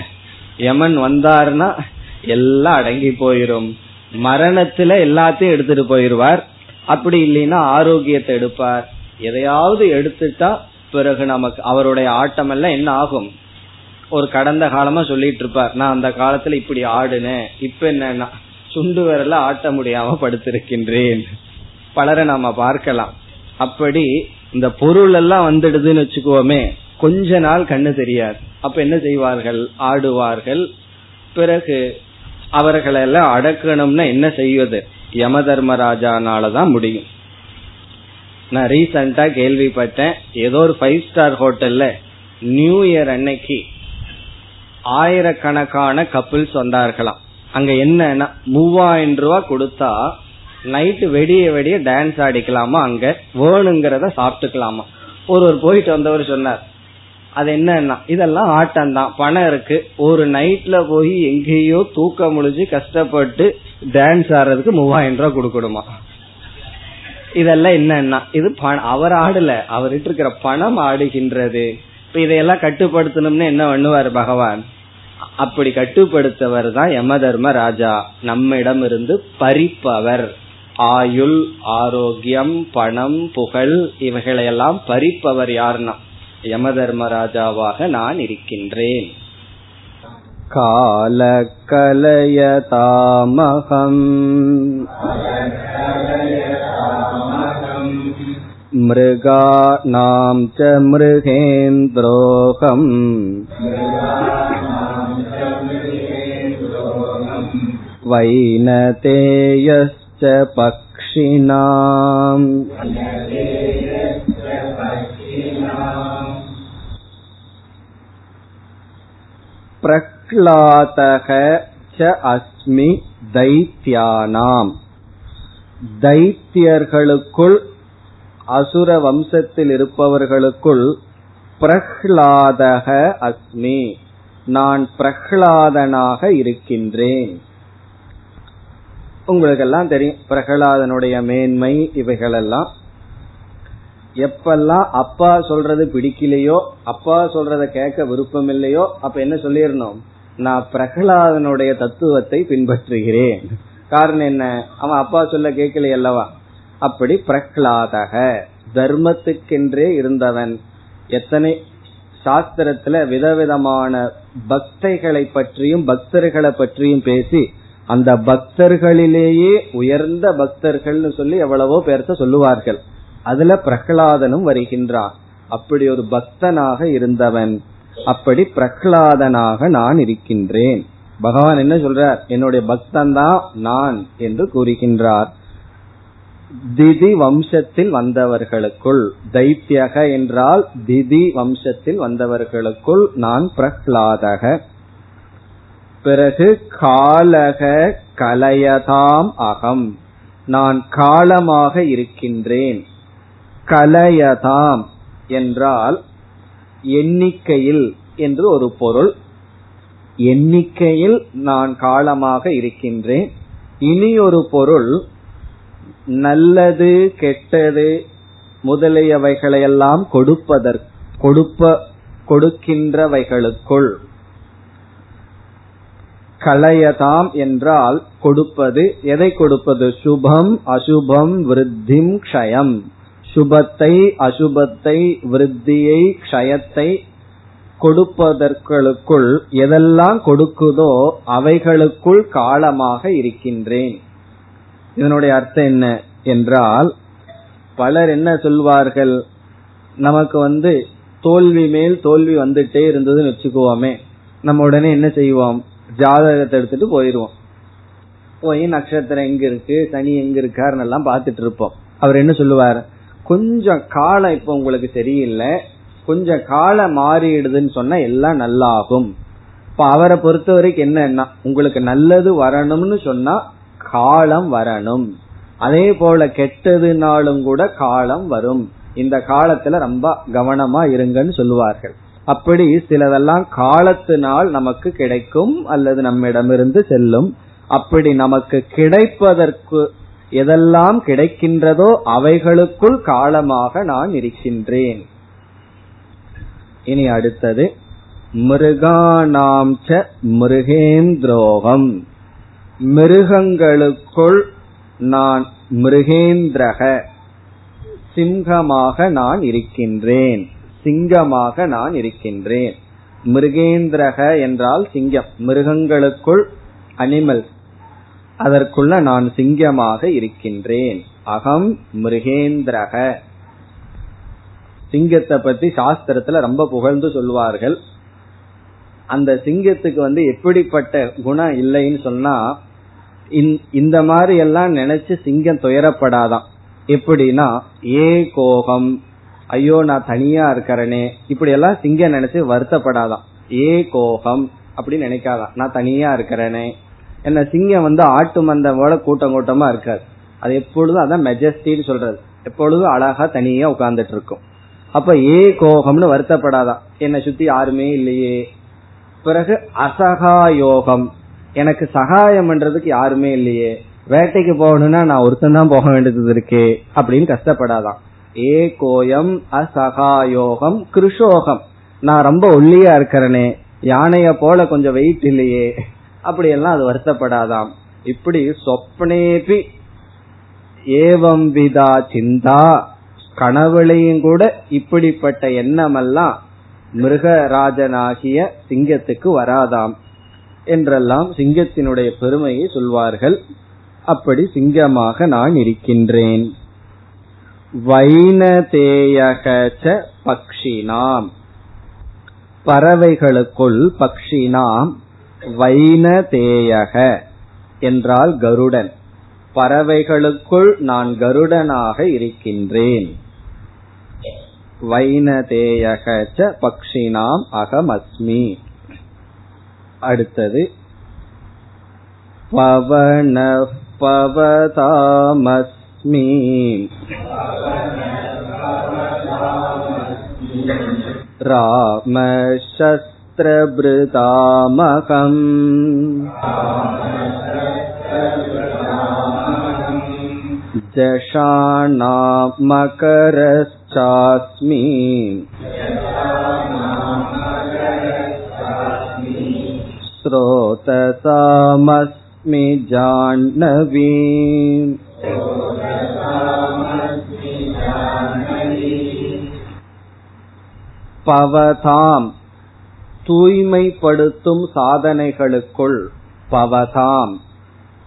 யமன் வந்தாருன்னா எல்லாம் அடங்கி போயிரும். மரணத்துல எல்லாத்தையும் எடுத்துட்டு போயிருவார். அப்படி இல்லைன்னா ஆரோக்கியத்தை எடுப்பார். எதையாவது எடுத்துட்டா பிறகு நமக்கு அவருடைய ஆட்டம் எல்லாம் என்ன ஆகும்? ஒரு கடந்த காலமா சொல்லிட்டு இருப்பார் நான் அந்த காலத்துல இப்படி ஆடுனேன் இப்ப என்னன்னா சுண்டு விரல ஆட்ட முடியாம படுத்திருக்கின்றேன். பலரை நாம பார்க்கலாம். அப்படி இந்த பொருள் எல்லாம் வந்துடுதுன்னு வச்சுக்கோமே கொஞ்ச நாள் கண்ணு தெரியாது. அப்ப என்ன செய்வார்கள்? ஆடுவார்கள். பிறகு அவர்களை எல்லாம் அடக்கணும்னா என்ன செய்வது? யம தர்மராஜானாலதான் முடியும். நான் ரீசண்டா கேள்விப்பட்டேன். ஏதோ ஒரு ஃபைவ் ஸ்டார் ஹோட்டல்ல நியூ இயர் அன்னைக்கு ஆயிரக்கணக்கான கப்பிள்ஸ் வந்தார்களாம். அங்க என்னன்னா மூவாயிரம் ரூபா கொடுத்தா நைட்டு வெடிய வெடிய டான்ஸ் ஆடிக்கலாமா அங்க? வேணுங்கிறத சாப்பிட்டுக்கலாமா? ஒருவர் போயிட்டு வந்தவர் சொன்னார் அது என்னன்னா இதெல்லாம் ஆட்டம் தான் பணம் இருக்கு. ஒரு நைட்ல போய் எங்கேயோ தூக்க முடிஞ்சு கஷ்டப்பட்டு டான்ஸ் ஆடுறதுக்கு மூவாயிரம் ரூபாய் கொடுக்கணுமா? இதெல்லாம் என்னன்னா இது அவர் ஆடல. அவர்கிட்ட இருக்கிற பணம் ஆடுகின்றது. இப்ப இதையெல்லாம் கட்டுப்படுத்தணும்னு என்ன பண்ணுவார் பகவான்? அப்படி கட்டுப்படுத்தவர் தான் யம தர்ம ராஜா. நம்மிடம் இருந்து பறிப்பவர். ஆயுள் ஆரோக்கியம் பணம் புகழ் இவைகளையெல்லாம் பறிப்பவர் யாருன்னா யம தர்மராஜாவாக நான் இருக்கின்றேன் कालकलयतामहम् मृगाणां च मृगेन्द्रोऽहम् वैनतेयश्च पक्षिणाम् பிரக்லாதக ச அஸ்மி தைத்தியானாம் தைத்தியர்களுக்குள் அசுர வம்சத்தில் இருப்பவர்களுக்குள் பிரஹ்லாதக அஸ்மி. நான் பிரஹ்லாதனாக இருக்கின்றேன். உங்களுக்கெல்லாம் தெரியும் பிரகலாதனுடைய மேன்மை இவைகளெல்லாம். எப்பெல்லாம் அப்பா சொல்றது பிடிக்கலையோ அப்பா சொல்றத கேட்க விருப்பம் இல்லையோ அப்ப என்ன சொல்லிடணும்? நான் பிரகலாதனுடைய தத்துவத்தை பின்பற்றுகிறேன். காரணம் என்ன? அவன் அப்பா சொல்ல கேட்கல அல்லவா? அப்படி பிரகலாதக தர்மத்துக்கென்றே இருந்தவன். எத்தனை சாஸ்திரத்துல விதவிதமான பக்தைகளை பற்றியும் பக்தர்களை பற்றியும் பேசி அந்த பக்தர்களிலேயே உயர்ந்த பக்தர்கள்னு சொல்லி எவ்வளவோ பேர்த்த சொல்லுவார்கள். அதுல பிரகலாதனும் வருகின்றான் அப்படி ஒரு பக்தனாக இருந்தவன் அப்படி பிரகலாதனாக நான் இருக்கின்றேன். பகவான் என்ன சொல்றார்? என்னுடைய பக்தன் தான் நான் என்று கூறுகின்றார். திதி வம்சத்தில் வந்தவர்களுக்குள் தைத்தியக என்றால் திதி வம்சத்தில் வந்தவர்களுக்குள் நான் பிரஹ்லாதக பிறகு காலக கலையதாம் அகம். நான் காலமாக இருக்கின்றேன். கலயதாம் என்றால் எண்ணிக்கையில் என்று ஒரு பொருள். எண்ணிக்கையில் நான் காலமாக இருக்கின்றேன். இனி ஒரு பொருள் நல்லது கெட்டது முதலியவைகளையெல்லாம் கொடுப்பதற்கு கொடுப்ப கொடுக்கின்றவைகளுக்குள். களையதாம் என்றால் கொடுப்பது எதை கொடுப்பது? சுபம் அசுபம் விருத்திம் க்ஷயம். சுபத்தை அசுபத்தை விருத்தியை க்ஷயத்தை கொடுப்பதற்குள் எதெல்லாம் கொடுக்குதோ அவைகளுக்குள் காலமாக இருக்கின்றேன். இதனுடைய அர்த்தம் என்ன என்றால் பலர் என்ன சொல்வார்கள்? நமக்கு வந்து தோல்வி மேல் தோல்வி வந்துட்டே இருந்ததுன்னு வச்சுக்குவோமே. நம்ம உடனே என்ன செய்வோம்? ஜாதகத்தை எடுத்துட்டு போயிருவோம். போய் நட்சத்திரம் எங்க இருக்கு? சனி எங்க இருக்காருன்னு எல்லாம் பாத்துட்டு இருப்போம். அவர் என்ன சொல்லுவார்? கொஞ்சம் காலம் இப்ப உங்களுக்கு சரியில்லை கொஞ்சம் காலம் மாறிடுதுன்னு சொன்னா எல்லாம் நல்லாகும். இப்ப அவரை பொறுத்த வரைக்கும் என்னன்னா உங்களுக்கு நல்லது வரணும்னு சொன்னா காலம் வரணும். அதே போல கெட்டதுனாலும் கூட காலம் வரும். இந்த காலத்துல ரொம்ப கவனமா இருங்கன்னு சொல்லுவார்கள். அப்படி சிலதெல்லாம் காலத்தினால் நமக்கு கிடைக்கும் அல்லது நம்மிடமிருந்து செல்லும். அப்படி நமக்கு கிடைப்பதற்கு எதெல்லாம் கிடைக்கின்றதோ அவைகளுக்குள் காலமாக நான் இருக்கின்றேன். இனி அடுத்தது மிருகானாம் ச மிருகேந்திரோகம். மிருகங்களுக்குள் நான் மிருகேந்திரக. சிங்கமாக நான் இருக்கின்றேன். சிங்கமாக நான் இருக்கின்றேன். மிருகேந்திரக என்றால் சிங்கம். மிருகங்களுக்குள் அனிமல்ஸ் அதற்குள்ள நான் சிங்கமாக இருக்கின்றேன். அகம் மிருகேந்திரக. சிங்கத்தை பத்தி சாஸ்திரத்துல ரொம்ப புகழ்ந்து சொல்வார்கள். அந்த சிங்கத்துக்கு வந்து எப்படிப்பட்ட குணம் இல்லைன்னு சொன்னா இந்த மாதிரி எல்லாம் நினைச்சு சிங்கம் துயரப்படாதான். எப்படின்னா ஏ கோகம். ஐயோ நான் தனியா இருக்கிறனே. இப்படி எல்லாம் சிங்கம் நினைச்சு வருத்தப்படாதான். ஏ கோகம் அப்படின்னு நினைக்காதான். நான் தனியா இருக்கிறேனே. என்ன சிங்கம் வந்து ஆட்டு மந்தம் போல கூட்டம் கூட்டமா இருக்காது அது எப்பொழுதும் அதான் மெஜஸ்டின்னு சொல்றது. எப்பொழுதும் அழகா தனியா உட்கார்ந்துட்டு இருக்கும் அப்ப ஏ கோகம்னு வருத்தப்படாதான் என்னை சுத்தி யாருமே இல்லையே. பிறகு அசகாயோகம் எனக்கு சகாயம் பண்றதுக்கு யாருமே இல்லையே. வேட்டைக்கு போகணும்னா நான் ஒருத்தன் தான் போக வேண்டியது இருக்கே அப்படின்னு கஷ்டப்படாதான் ஏ கோயம் அசகாயோகம் கிருஷோகம். நான் ரொம்ப ஒல்லியா இருக்கிறனே. யானைய போல கொஞ்சம் வெயிட் இல்லையே. அப்படி எல்லாம் அது வருத்தப்படாதாம். இப்படி சொப்னேபி ஏவம் விதா சிந்தா. கனவுலையும் கூட இப்படிப்பட்ட எண்ணமெல்லாம் மிருகராஜனாகிய சிங்கத்துக்கு வராதாம் என்றெல்லாம் சிங்கத்தினுடைய பெருமையை சொல்வார்கள். அப்படி சிங்கமாக நான் இருக்கின்றேன். வைனதேயகச்ச பக்ஷினாம். பறவைகளுக்குள் பக்ஷினாம். வைனதேயக என்றால் கருடன். பறவைகளுக்குள் நான் கருடனாக இருக்கின்றேன். வைனதேயகச்ச பக்ஷினாம் அகமஸ்மி. அடுத்தது பவன பவதாமஸ்மி. यत्र बृतामहम् जषाणामकरश्चास्मि स्रोतसामस्मि जाह्नवी पवताम् தூய்மைப்படுத்தும் சாதனைகளுக்குள் பவதாம்.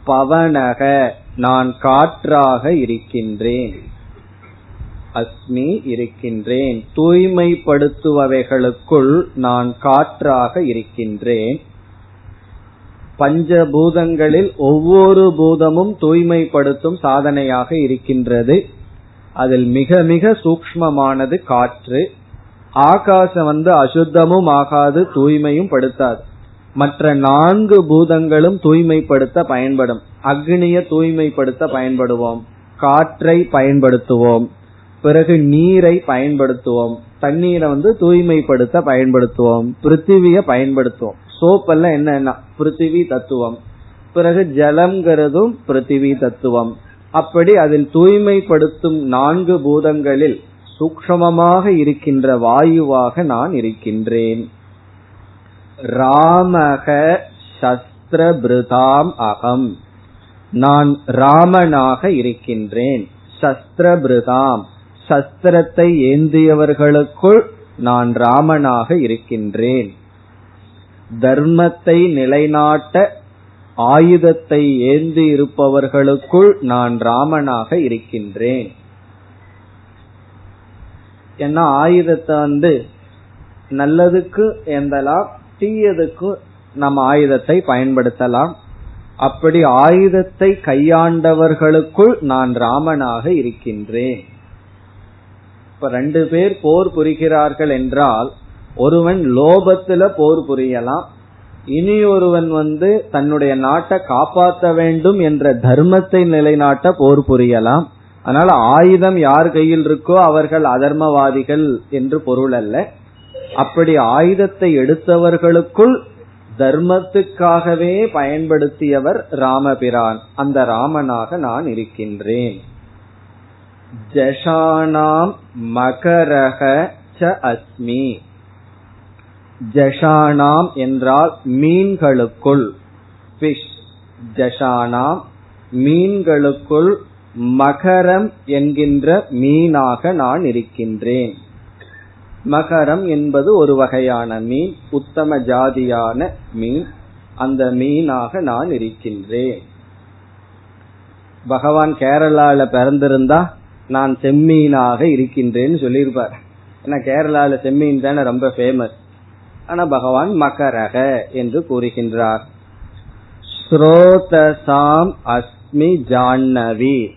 பவனக நான் காற்றாக இருக்கின்றேன். அஸ்மி இருக்கின்றேன். தூய்மைப்படுத்துபவைகளுக்குள் நான் காற்றாக இருக்கின்றேன். பஞ்சபூதங்களில் ஒவ்வொரு பூதமும் தூய்மைப்படுத்தும் சாதனையாக இருக்கின்றது. அதில் மிக மிக சூக்மமானது காற்று. ஆகாசம் வந்து அசுத்தமும் ஆகாது தூய்மையும் படுத்தாது. மற்ற நான்கு பூதங்களும் தூய்மைப்படுத்த பயன்படும். அக்னிய தூய்மைப்படுத்த பயன்படுவோம். காற்றை பயன்படுத்துவோம். பிறகு நீரை பயன்படுத்துவோம். தண்ணீரை வந்து தூய்மைப்படுத்த பயன்படுத்துவோம். பிருத்திவிய பயன்படுத்துவோம். சோப்பெல்லாம் என்னன்னா பிருத்திவி தத்துவம். பிறகு ஜலம்ங்கிறதும் பிருத்திவி தத்துவம். அப்படி அதில் தூய்மைப்படுத்தும் நான்கு பூதங்களில் சூக்ஷமமாக இருக்கின்ற வாயுவாக நான் இருக்கின்றேன். ராமக சஸ்திரபிருதாம் அகம். நான் ராமனாக இருக்கின்றேன். சஸ்திரபிருதாம். சஸ்திரத்தை ஏந்தியவர்களுக்குள் நான் ராமனாக இருக்கின்றேன். தர்மத்தை நிலைநாட்ட ஆயுதத்தை ஏந்தி இருப்பவர்களுக்குள் நான் ராமனாக இருக்கின்றேன். ஏன்னா ஆயுதத்தை வந்து நல்லதுக்கு எந்தலாம் தீயதுக்கு நம்ம ஆயுதத்தை பயன்படுத்தலாம். அப்படி ஆயுதத்தை கையாண்டவர்களுக்குள் நான் ராமனாக இருக்கின்றேன். இப்ப ரெண்டு பேர் போர் புரிகிறார்கள் என்றால் ஒருவன் லோபத்துல போர் புரியலாம் இனி ஒருவன் வந்து தன்னுடைய நாட்டை காப்பாற்ற வேண்டும் என்ற தர்மத்தை நிலைநாட்ட போர் புரியலாம். அதனால ஆயுதம் யார் கையில் இருக்கோ அவர்கள் அதர்மவாதிகள் என்று பொருள் அல்ல. அப்படி ஆயுதத்தை எடுத்தவர்களுக்குள் தர்மத்துக்காகவே பயன்படுத்தியவர் ராமபிரான். அந்த ராமனாக நான் இருக்கின்றேன். ஜஷானாம் மகரக ச அஸ்மி. ஜஷானாம் என்றால் மீன்களுக்குள். பிஷ் ஜஷானாம் மீன்களுக்குள் மகரம் என்கின்ற மீனாக நான் இருக்கின்றேன். மகரம் என்பது ஒரு வகையான மீன் உத்தம ஜாதியான மீன். அந்த மீனாக நான் இருக்கின்றேன். பகவான் கேரளால பிறந்திருந்தா நான் செம்மீனாக இருக்கின்றேன்னு சொல்லியிருப்பார். ஏன்னா கேரளால செம்மீன் தானே ரொம்ப ஃபேமஸ் ஆனா பகவான் மகரக என்று கூறுகின்றார். ஸ்ரோதசாம் அஸ்மி ஜான்னவி.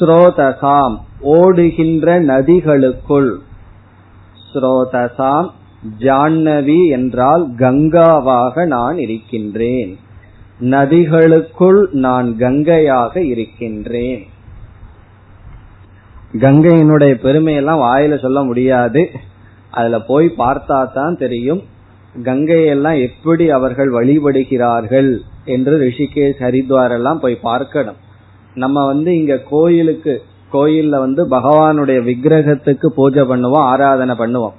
ஸ்ரோதசாம் ஓடுகின்ற நதிகளுக்குள். ஸ்ரோதசாம் ஜான்னவி என்றால் கங்காவாக நான் இருக்கின்றேன். நதிகளுக்குள் நான் கங்கையாக இருக்கின்றேன். கங்கையினுடைய பெருமையெல்லாம் வாயில சொல்ல முடியாது. அதுல போய் பார்த்தா தான் தெரியும். கங்கையெல்லாம் எப்படி அவர்கள் வழிபடுகிறார்கள் என்று ரிஷிகேஷ் ஹரித்வார் எல்லாம் போய் பார்க்கணும். நம்ம வந்து இங்க கோயிலுக்கு கோயில்ல வந்து பகவானுடைய விக்கிரகத்துக்கு பூஜை பண்ணுவோம் ஆராதனை பண்ணுவோம்.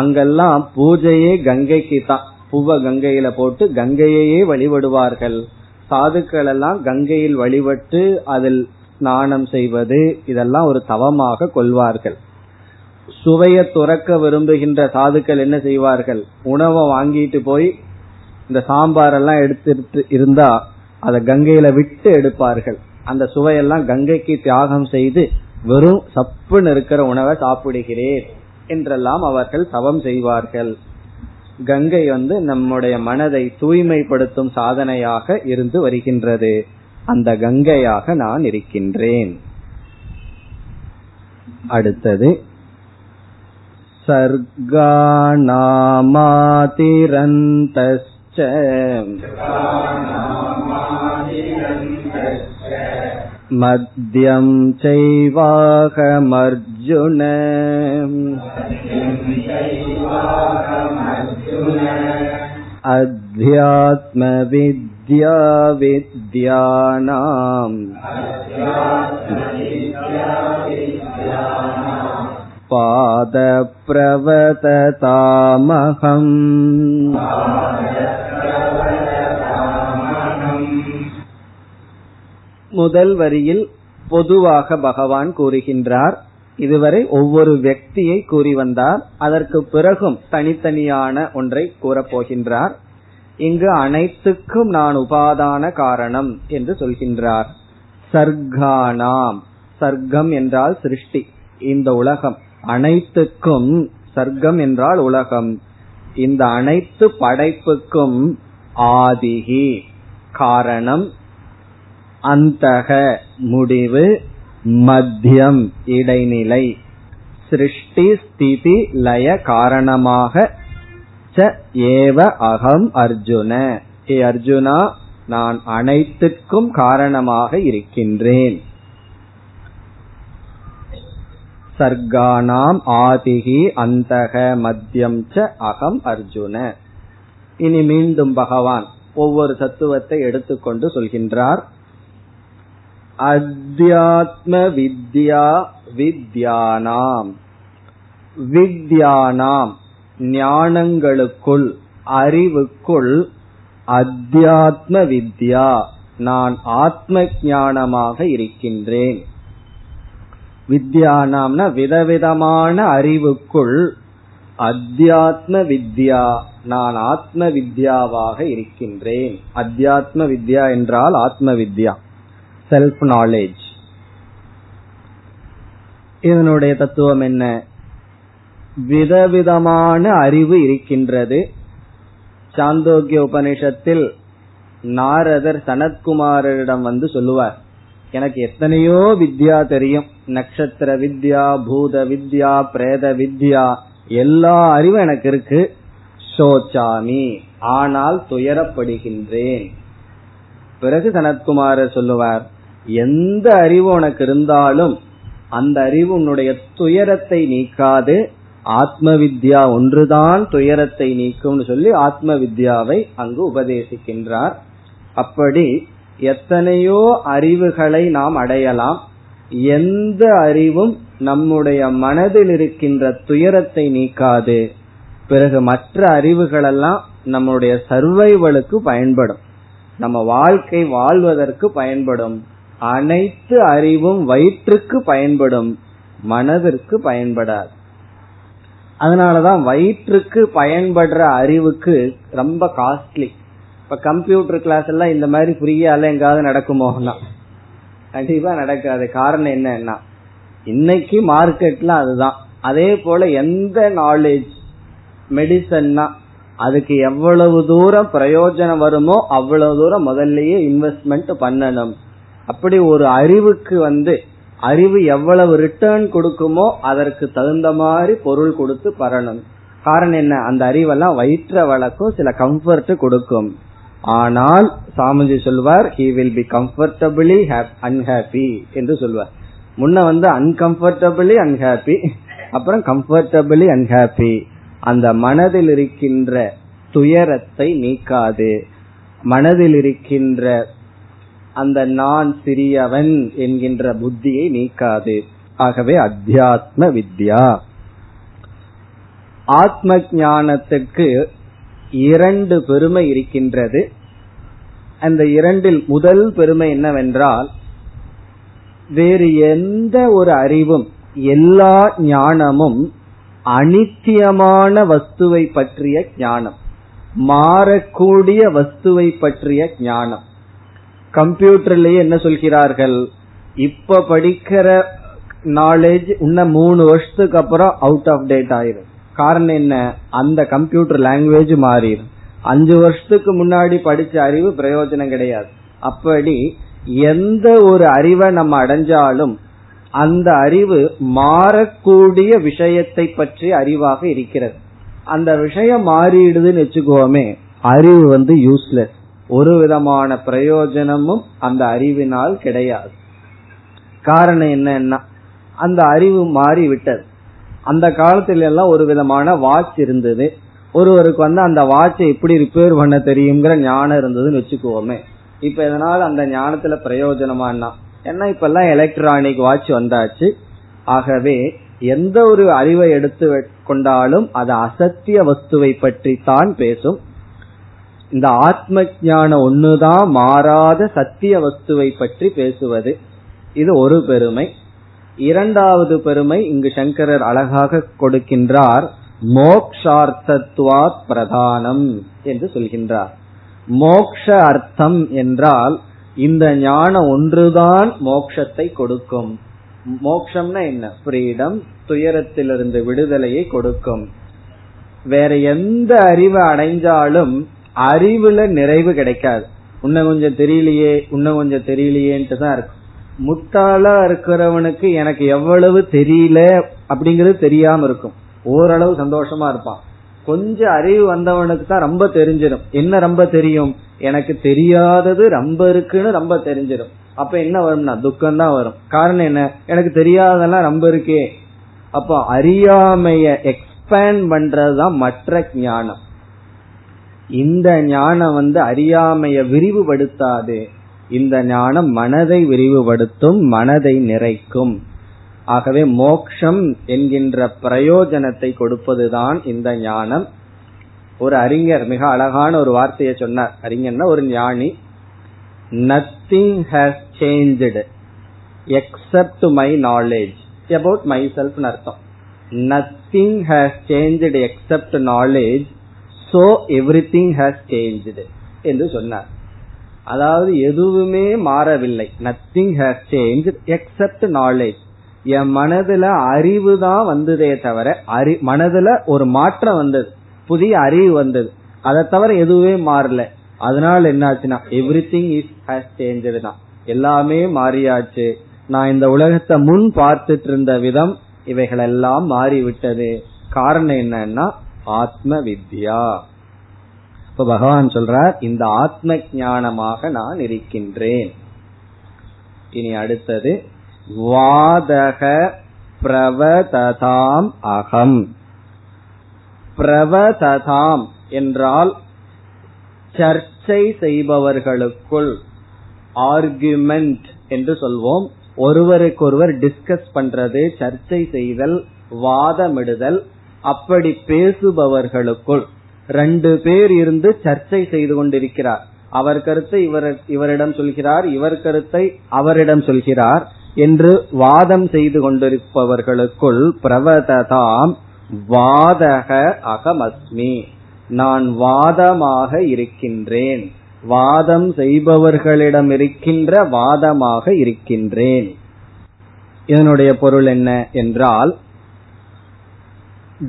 அங்கெல்லாம் பூஜையே கங்கைக்கு தான் பூவ கங்கையில போட்டு கங்கையையே வழிபடுவார்கள். சாதுக்கள் எல்லாம் கங்கையில் வழிபட்டு அதில் ஸ்நானம் செய்வது இதெல்லாம் ஒரு தவமாக கொள்வார்கள். சுவைய துறக்க விரும்புகின்ற சாதுக்கள் என்ன செய்வார்கள்? உணவை வாங்கிட்டு போய் இந்த சாம்பார் எல்லாம் எடுத்துட்டு இருந்தா அதை கங்கையில விட்டு எடுப்பார்கள். அந்த சுவையெல்லாம் கங்கைக்கு தியாகம் செய்து வெறும் சப்புன்னு இருக்கிற உணவை சாப்பிடுகிறேன் என்றெல்லாம் அவர்கள் தவம் செய்வார்கள். கங்கை வந்து நம்முடைய மனதை தூய்மைப்படுத்தும் சாதனையாக இருந்து வருகின்றது. அந்த கங்கையாக நான் இருக்கின்றேன். அடுத்தது சர்காணாமாதிரந்தஸ்ச मद्यं चैवाहमर्जुन अध्यात्मविद्या विद्यानाम् पादप्रवततामहम् முதல் வரியில் பொதுவாக பகவான் கூறுகின்றார். இதுவரை ஒவ்வொரு வியக்தியை கூறி வந்தார். அதற்கு பிறகும் தனித்தனியான ஒன்றை கூறப்போகின்றார் இங்கு அனைத்துக்கும் நான் உபாதான காரணம் என்று சொல்கின்றார். சர்க்கானாம். சர்க்கம் என்றால் சிருஷ்டி. இந்த உலகம். அனைத்துக்கும் சர்க்கம் என்றால் உலகம். இந்த அனைத்து படைப்புக்கும் ஆதிகி காரணம் அந்தக முடிவு மத்தியம் இடைநிலை. சிருஷ்டி ஸ்திதி லய காரணமாக ச ஏவ அகம் அர்ஜுன. ஏ அர்ஜுனா நான் அனைத்துக்கும் காரணமாக இருக்கின்றேன். சர்க்கானாம் ஆதிகி அந்தக மத்தியம் ச அகம் அர்ஜுன. இனி மீண்டும் பகவான் ஒவ்வொரு தத்துவத்தை எடுத்துக்கொண்டு சொல்கின்றார். அத்தியாத்ம வித்யா வித்யானாம். வித்யானாம் ஞானங்களுக்குள் அறிவுக்குள் அத்தியாத்ம வித்யா நான் ஆத்ம ஞானமாக இருக்கின்றேன். வித்யானாம்னா விதவிதமான அறிவுக்குள் அத்தியாத்ம வித்யா நான் ஆத்ம வித்யாவாக இருக்கின்றேன். அத்தியாத்ம வித்யா என்றால் ஆத்ம வித்யா செல்ஃப் நாலேஜ் இதனுடைய தத்துவம் என்ன? விதவிதமான அறிவு இருக்கின்றது. சாந்தோக்கிய உபனிஷத்தில் நாரதர் சனத்குமாரரிடம் வந்து சொல்லுவார் எனக்கு எத்தனையோ வித்யா தெரியும். நட்சத்திர வித்யா பூத வித்யா பிரேத வித்யா எல்லா அறிவும் எனக்கு இருக்கு. சோச்சாமி ஆனால் துயரப்படுகின்றேன். பிறகு சனத்குமாரர் சொல்லுவார் எந்த அறிவு உனக்கு இருந்தாலும் அந்த அறிவு உன்னுடைய துயரத்தை நீக்காது. ஆத்ம வித்யா ஒன்றுதான் துயரத்தை நீக்கும்னு சொல்லி ஆத்ம வித்யாவை அங்கு உபதேசிக்கின்றார். அப்படி எத்தனையோ அறிவுகளை நாம் அடையலாம். எந்த அறிவும் நம்முடைய மனதில் இருக்கின்ற துயரத்தை நீக்காது. பிறகு மற்ற அறிவுகளெல்லாம் நம்முடைய சர்வைவலுக்கு பயன்படும். நம்ம வாழ்க்கை வாழ்வதற்கு பயன்படும். அனைத்து அறிவும் வயிற்றுக்கு பயன்படும் மனதிற்கு பயன்படாது. அதனாலதான் வயிற்றுக்கு பயன்படுற அறிவுக்கு ரொம்ப காஸ்ட்லி இப்ப கம்ப்யூட்டர் கிளாஸ் எல்லாம் இந்த மாதிரி ஃப்ரீயால எங்காவது நடக்குமோனா கண்டிப்பா நடக்காது. காரணம் என்னன்னா இன்னைக்கு மார்க்கெட்ல அதுதான். அதே போல எந்த நாலேஜ் மெடிசன்னா அதுக்கு எவ்வளவு தூரம் பிரயோஜனம் வருமோ அவ்வளவு தூரம் முதல்லயே இன்வெஸ்ட்மெண்ட் பண்ணணும். அப்படி ஒரு அறிவுக்கு வந்து அறிவு எவ்வளவு ரிட்டர்ன் கொடுக்குமோ அதற்கு தகுந்த மாதிரி பொருள் கொடுத்து பரணும். காரணம் என்ன? அந்த அறிவெல்லாம் வயிற்ற வழக்கும் சில கம்ஃபர்ட் கொடுக்கும். ஆனால் சாமிஜி சொல்வார் he will be comfortably unhappy என்று சொல்வார். முன்ன வந்து அன்கம்ஃபர்டபிளி அன்ஹாப்பி அப்புறம் கம்ஃபர்டபிளி அன்ஹாப்பி அந்த மனதில் இருக்கின்ற துயரத்தை நீக்காது. மனதில் இருக்கின்ற அந்த நான் சிறியவன் என்கின்ற புத்தியை நீக்காது. ஆகவே அத்தியாத்ம வித்யா. ஆத்ம ஞானத்துக்கு இரண்டு பெருமை இருக்கின்றது. அந்த இரண்டில் முதல் பெருமை என்னவென்றால் வேறு எந்த ஒரு அறிவும் எல்லா ஞானமும் அனித்தியமான வஸ்துவை பற்றிய ஞானம் மாறக்கூடிய வஸ்துவை பற்றிய ஞானம். கம்ப்யூட்டர்லயே என்ன சொல்கிறார்கள்? இப்ப படிக்கிற நாலேஜ் இன்னும் மூணு வருஷத்துக்கு அப்புறம் அவுட் ஆஃப் டேட் ஆயிரும். காரணம் என்ன? அந்த கம்ப்யூட்டர் லாங்குவேஜ் மாறிடும் அஞ்சு வருஷத்துக்கு முன்னாடி படிச்ச அறிவு பிரயோஜனம் கிடையாது. அப்படி எந்த ஒரு அறிவை நம்ம அடைஞ்சாலும் அந்த அறிவு மாறக்கூடிய விஷயத்தை பற்றி அறிவாக இருக்கிறது. அந்த விஷயம் மாறிடுதுன்னு வச்சுக்கோமே அறிவு வந்து யூஸ்லெஸ் ஒரு விதமான பிரயோஜனமும் அந்த அறிவினால் கிடையாது. காரணம் என்னன்னா அந்த அறிவு மாறி விட்டது அந்த காலத்துல எல்லாம் ஒரு விதமான வாட்ச் இருந்தது. ஒருவருக்கு வந்து அந்த வாட்சை எப்படி ரிப்பேர் பண்ண தெரியுங்கிற ஞானம் இருந்ததுன்னு வச்சுக்கோமே. இப்ப இதனால அந்த ஞானத்துல பிரயோஜனமானா? ஏன்னா இப்ப எல்லாம் எலக்ட்ரானிக் வாட்ச் வந்தாச்சு. ஆகவே எந்த ஒரு அறிவை எடுத்து கொண்டாலும் அது அசத்திய வஸ்துவை பற்றி தான் பேசும். இந்த ஆத்ம ஞானம் ஒண்ணுதான் மாறாத சத்திய வஸ்துவை பற்றி பேசுவது. இது ஒரு பெருமை. இரண்டாவது பெருமை இங்கு சங்கரர் அழகாக கொடுக்கின்றார். மோக்ஷார்த்தத்வாத் பிரதானம் என்று சொல்கின்றார். மோக்ஷ அர்த்தம் என்றால் இந்த ஞானம் ஒன்றுதான் மோக்ஷத்தை கொடுக்கும். மோக்ஷம்னா என்ன? ஃப்ரீடம் துயரத்திலிருந்து விடுதலையை கொடுக்கும். வேற எந்த அறிவை அடைஞ்சாலும் அறிவுல நிறைவு கிடைக்காது. உன்ன கொஞ்சம் தெரியலையே உன்ன கொஞ்சம் தெரியலையேன்ட்டு தான் இருக்கும். முட்டாளா இருக்கிறவனுக்கு எனக்கு எவ்வளவு தெரியல அப்படிங்கறது தெரியாம இருக்கும். ஓரளவு சந்தோஷமா இருப்பான். கொஞ்சம் அறிவு வந்தவனுக்கு தான் ரொம்ப தெரிஞ்சிடும். என்ன ரொம்ப தெரியும்? எனக்கு தெரியாதது ரொம்ப இருக்குன்னு ரொம்ப தெரிஞ்சிடும். அப்ப என்ன வரும்னா துக்கம் தான் வரும். காரணம் என்ன? எனக்கு தெரியாதெல்லாம் ரொம்ப இருக்கே. அப்போ அறியாமைய எக்ஸ்பேண்ட் பண்றதுதான் மற்ற ஞானம். இந்த ஞானம் வந்து அறியாமைய விரிவுபடுத்தாது. இந்த ஞானம் மனதை விரிவுபடுத்தும் மனதை நிறைக்கும். ஆகவே மோக்ஷம் என்கின்ற பிரயோஜனத்தை கொடுப்பதுதான் இந்த ஞானம். ஒரு அறிஞர் மிக அழகான ஒரு வார்த்தையை சொன்னார். அறிஞர்னா ஒரு ஞானி. Nothing has change except my knowledge about my self அர்த்தம். Nothing has change except knowledge so every thing has change என்று சொன்னார். அதாவது எதுவுமே மாறவில்லை. Nothing has change except knowledge என் மனதுல அறிவு தான் வந்ததே தவிர அறி மனதுல ஒரு மாற்றம் வந்தது. புதிய அறிவு வந்தது. அதை தவிர எதுவுமே மாறல. அதனால என்னாச்சுன்னா every thing is has change தான். எல்லாமே மாறியாச்சு. நான் இந்த உலகத்தை முன் பார்த்துட்டு இருந்த விதம் இவைகள் எல்லாம் மாறிவிட்டது. காரணம் என்னன்னா ஆத்ம வித்யா இப்ப பகவான் சொல்றார் இந்த ஆத்ம ஞானமாக நான் இருக்கின்றேன். இனி அடுத்தது வாதக பிரவததாம் அகம். பிரவததாம் என்றால் சர்ச்சை செய்பவர்களுக்குள் ஆர்குமெண்ட் என்று சொல்வோம். ஒருவருக்கொருவர் டிஸ்கஸ் பண்றது சர்ச்சை செய்தல் வாதமிடுதல் அப்படி பேசுபவர்களுக்குள் ரெண்டு பேர் இருந்து சர்ச்சை செய்து கொண்டிருக்கிறார். அவர் கருத்தை இவர் இவரிடம் சொல்கிறார் இவர் கருத்தை அவரிடம் சொல்கிறார் என்று வாதம் செய்து கொண்டிருப்பவர்களுக்குள் பிரவததாம் வாதக அகமஸ்மி. நான் வாதமாக இருக்கின்றேன். வாதம் செய்பவர்களிடம் இருக்கின்ற வாதமாக இருக்கின்றேன். இதனுடைய பொருள் என்ன என்றால்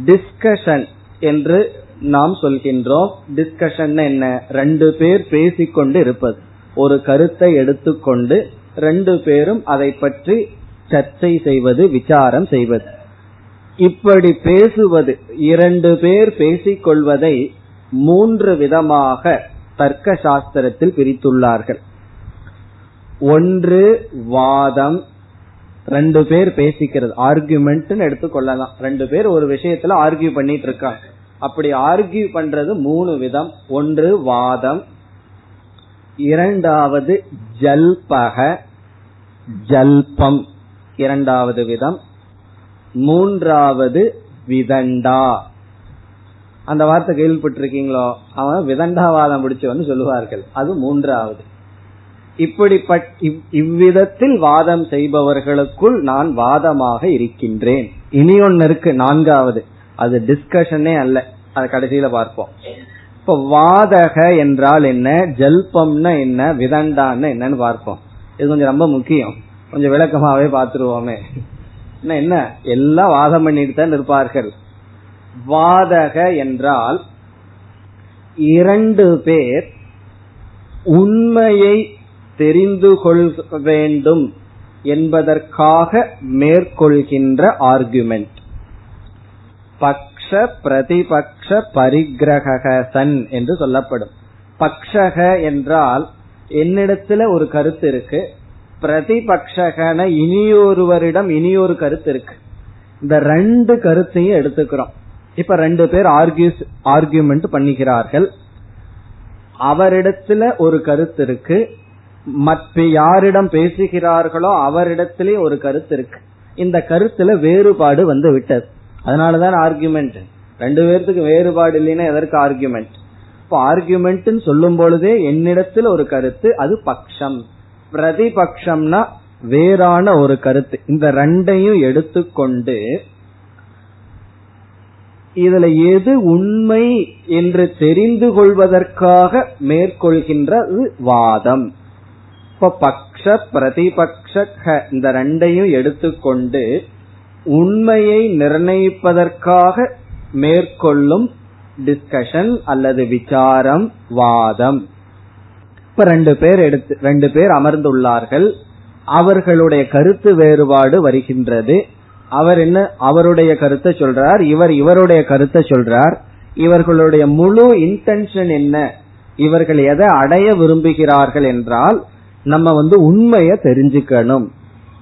டிஸ்கஷன் என்று நாம் சொல்கின்றோம். டிஸ்கஷன் என்ன? ரெண்டு பேர் பேசிக்கொண்டு இருப்பது. ஒரு கருத்தை எடுத்துக்கொண்டு ரெண்டு பேரும் அதை பற்றி சர்ச்சை செய்வது விசாரம் செய்வது. இப்படி பேசுவது இரண்டு பேர் பேசிக் கொள்வதை மூன்று விதமாக தர்க்க சாஸ்திரத்தில் பிரித்துள்ளார்கள். ஒன்று வாதம். ரெண்டு பேர் பேசிக்கிறது. ஆர்குமெண்ட் எடுத்துக்கொள்ளலாம். ரெண்டு பேர் ஒரு விஷயத்துல ஆர்கியூ பண்ணிட்டு இருக்காங்க அப்படி ஆர்கியூ பண்றது மூணு விதம். ஒன்று வாதம். இரண்டாவது ஜல்பக. ஜல்பம். இரண்டாவது விதம். மூன்றாவது விதண்டா. அந்த வார்த்தை கேள்விப்பட்டிருக்கீங்களோ? அவன் விதண்டாவாதம் பிடிச்சவன்னு சொல்லுவார்கள். அது மூன்றாவது. இப்படிப்பட்ட இவ்விதத்தில் வாதம் செய்பவர்களுக்குள் நான் வாதமாக இருக்கின்றேன். இனி ஒன்னு இருக்கு நான்காவது. அது டிஸ்கஷனே அல்ல. அது கடைசியில பார்ப்போம். இப்ப வாதக என்றால் என்ன ஜல்பம்னா என்ன விதண்டான்னு என்னன்னு பார்ப்போம். இது கொஞ்சம் ரொம்ப முக்கியம். கொஞ்சம் விளக்கமாவே பார்த்துருவோமே. என்ன? எல்லாம் வாதம் பண்ணிட்டு தான் இருப்பார்கள். வாதக என்றால் இரண்டு பேர் உண்மையை தெரிந்து கொள் வேண்டும் என்பதற்காக மேற்கொள்கின்ற ஆர்குமெண்ட் பக்ஷ பிரதிபக்ஷ பரிகிரக சன் என்று சொல்லப்படும். பக்ஷக என்றால் என்னிடத்துல ஒரு கருத்து இருக்கு. பிரதிபக்ஷகன இனியொருவரிடம் இனியொரு கருத்து இருக்கு. இந்த ரெண்டு கருத்தையும் எடுத்துக்கிறோம். இப்ப ரெண்டு பேர் ஆர்கியூஸ் ஆர்கியூமெண்ட் பண்ணுகிறார்கள் அவரிடத்துல ஒரு கருத்து இருக்கு. மற்ற யாரிடம் பேசுகிறார்களோ அவரிடத்திலே ஒரு கருத்து இருக்கு. இந்த கருத்துல வேறுபாடு வந்து விட்டது. அதனாலதான் ஆர்குமெண்ட் ரெண்டு பேர்த்துக்கு வேறுபாடு இல்லைன்னா எதற்கு ஆர்குமெண்ட் இப்போ ஆர்குமெண்ட் சொல்லும் பொழுதே என்னிடத்தில் ஒரு கருத்து அது பக்ஷம். பிரதிபக்ஷம்னா வேறான ஒரு கருத்து. இந்த ரெண்டையும் எடுத்துக்கொண்டு இதுல எது உண்மை என்று தெரிந்து கொள்வதற்காக மேற்கொள்கின்றது வாதம். இப்ப பக்ஷ பிரதிபக்ஷ இந்த ரெண்டையும் எடுத்துக்கொண்டு உண்மையை நிர்ணயிப்பதற்காக மேற்கொள்ளும் டிஸ்கஷன் அல்லது விசாரம் வாதம். இப்ப ரெண்டு பேர் எடுத்து ரெண்டு பேர் அமர்ந்துள்ளார்கள். அவர்களுடைய கருத்து வேறுபாடு வருகின்றது. அவர் என்ன அவருடைய கருத்தை சொல்றார் இவர் இவருடைய கருத்தை சொல்றார். இவர்களுடைய முழு இன்டென்ஷன் என்ன? இவர்கள் எதை அடைய விரும்புகிறார்கள் என்றால் நம்ம வந்து உண்மைய தெரிஞ்சுக்கணும்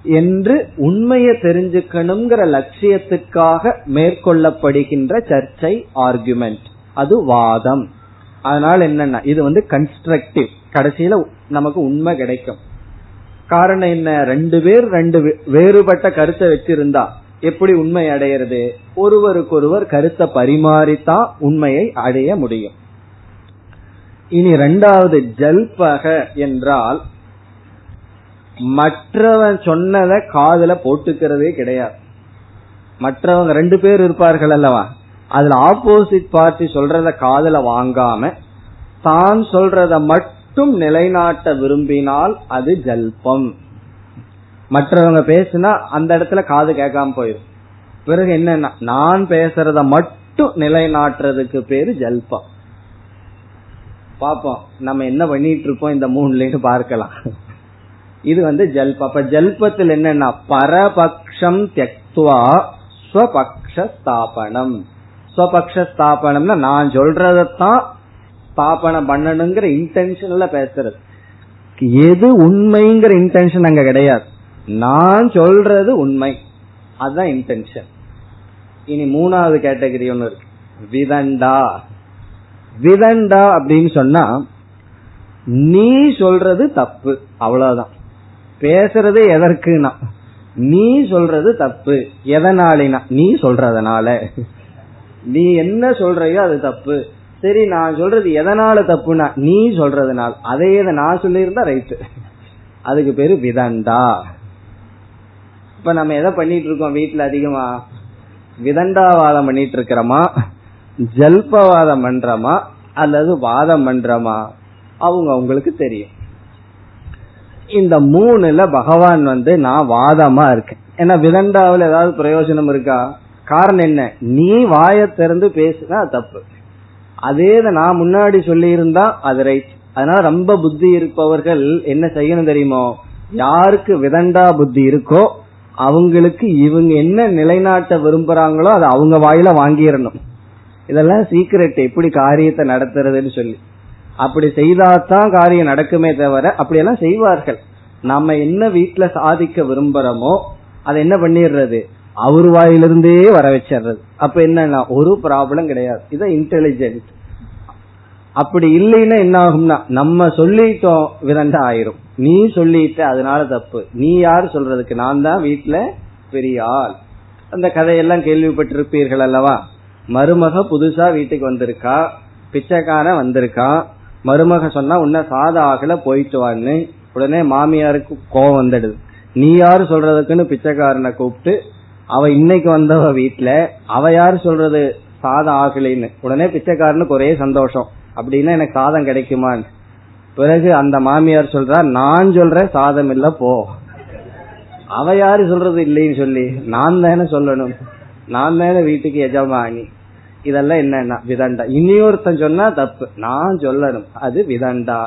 என்று உண்மையை தெரிஞ்சுக்கணுங்கிற லட்சியத்துக்காக மேற்கொள்ளப்படுகின்ற சர்ச்சை ஆர்குமெண்ட் அது வாதம். அதனால என்னன்னா இது வந்து கன்ஸ்ட்ரக்டிவ் கடைசியில நமக்கு உண்மை கிடைக்கும். காரணம் என்ன? ரெண்டு பேர் ரெண்டு வேறுபட்ட கருத்தை வச்சிருந்தா எப்படி உண்மை அடையிறது? ஒருவருக்கொருவர் கருத்தை பரிமாறித்தான் உண்மையை அடைய முடியும். இனி ரெண்டாவது ஜல்பக என்றால் மற்றவன் சொன்னதை காதல போட்டுக்கிறதே கிடையாது. மற்றவங்க ரெண்டு பேர் இருப்பார்கள் அல்லவா? அதுல ஆப்போசிட் பார்ட்டி சொல்றத காதல வாங்காம தான் சொல்றத மட்டும் நிலைநாட்ட விரும்பினால் அது ஜல்பம். மற்றவங்க பேசுனா அந்த இடத்துல காது கேட்காம போயிடும் பிறகு என்ன நான் பேசுறத மட்டும் நிலைநாட்டுறதுக்கு பேரு ஜல்பம். பாப்போம் நம்ம என்ன பண்ணிட்டு இருக்கோம் இந்த மூணுல பார்க்கலாம். இது வந்து ஜல்ப. அப்ப ஜல்பத்தில் என்னன்னா பரபக்ஷம் தெக்துவா ஸ்வபக்ஷ ஸ்தாபனம் ஸ்வபக்ஷ ஸ்தாபனம்னா நான் சொல்றதான் ஸ்தாபனம் பண்ணணுங்கிற இன்டென்ஷன்ல பேசுறது. எது உண்மைங்கிற இன்டென்ஷன் அங்க கிடையாது. நான் சொல்றது உண்மை. அதுதான் இன்டென்ஷன் இனி மூணாவது கேட்டகரி ஒன்று இருக்கு. விதண்டா. விதண்டா அப்படின்னு சொன்னா நீ சொல்றது தப்பு. அவ்வளவுதான். பேசுறது எதற்குனா நீ சொல்றது தப்பு எதனாலினா நீ சொல்றதுனால. நீ என்ன சொல்றையோ அது தப்பு. சரி நான் சொல்றது எதனால தப்புனா நீ சொல்றதுனால. அதே நான் சொல்லியிருந்தா ரைட்டு. அதுக்கு பேரு விதண்டா. இப்ப நம்ம எதை பண்ணிட்டு இருக்கோம் வீட்டுல அதிகமா? விதண்டாவாதம் பண்ணிட்டு இருக்கிறோமா ஜல்பவாதம் பண்றோமா? அல்லது வாதம் பண்றோமா? அவங்க அவங்களுக்கு தெரியும். இந்த மூணுல பகவான் வந்து நான் வாதமா இருக்கேன். ஏன்னா விதண்டாவில் ஏதாவது பிரயோஜனம் இருக்கா? காரணம் என்ன? நீ வாய திறந்து பேசுனா தப்பு. அதே நான் முன்னாடி சொல்லி இருந்தா அது ரைட் அதனால ரொம்ப புத்தி இருப்பவர்கள் என்ன செய்யணும் தெரியுமோ? யாருக்கு விதண்டா புத்தி இருக்கோ அவங்களுக்கு இவங்க என்ன நிலைநாட்ட விரும்புறாங்களோ அதை அவங்க வாயில வாங்கிடணும். இதெல்லாம் சீக்கிரட் எப்படி காரியத்தை நடத்துறதுன்னு சொல்லி. அப்படி செய்தாதான் காரியம் நடக்குமே தவிர அப்படியெல்லாம் செய்வார்கள். நம்ம என்ன வீட்டுல சாதிக்க விரும்புறோமோ அதை என்ன பண்ணிடுறது? அவர் வாயிலிருந்தே வர வச்சிடுறது. அப்ப என்னன்னா ஒரு ப்ராப்ளம் கிடையாது. இதான் இன்டெலிஜென்ட் அப்படி இல்லைன்னா என்ன ஆகும்னா நம்ம சொல்லிட்டோம் விதண்ட ஆயிரும். நீ சொல்லிட்ட அதனால தப்பு. நீ யாரு சொல்றதுக்கு? நான் தான் வீட்டுல பெரிய ஆள் அந்த கதையெல்லாம் கேள்விப்பட்டிருப்பீர்கள் அல்லவா? மருமக புதுசா வீட்டுக்கு வந்திருக்கா? பிச்சைக்காரன் வந்திருக்கான் மருமக சொன்னா உன்ன சாதம் ஆகல போயிட்டு வான்னு. உடனே மாமியாருக்கு கோவம் வந்துடுது. நீ யாரு சொல்றதுக்குன்னு பிச்சைக்காரனை கூப்பிட்டு அவ இன்னைக்கு வந்தவ வீட்டுல அவ யாரு சொல்றது சாதம் ஆகலைன்னு உடனே பிச்சைக்காரனுக்கு ஒரே சந்தோஷம். அப்படின்னா எனக்கு சாதம் கிடைக்குமான்னு. பிறகு அந்த மாமியார் சொல்றா நான் சொல்றேன் சாதம் இல்ல போ. அவ யாரு சொல்றது இல்லைன்னு சொல்லி. நான் தானே சொல்லணும். நான் தானே வீட்டுக்கு எஜமானி. இதெல்லாம் என்னன்னா விதண்டா. இனியொருத்தன் சொன்னா தப்பு. நான் சொல்லணும். அது விதண்டா.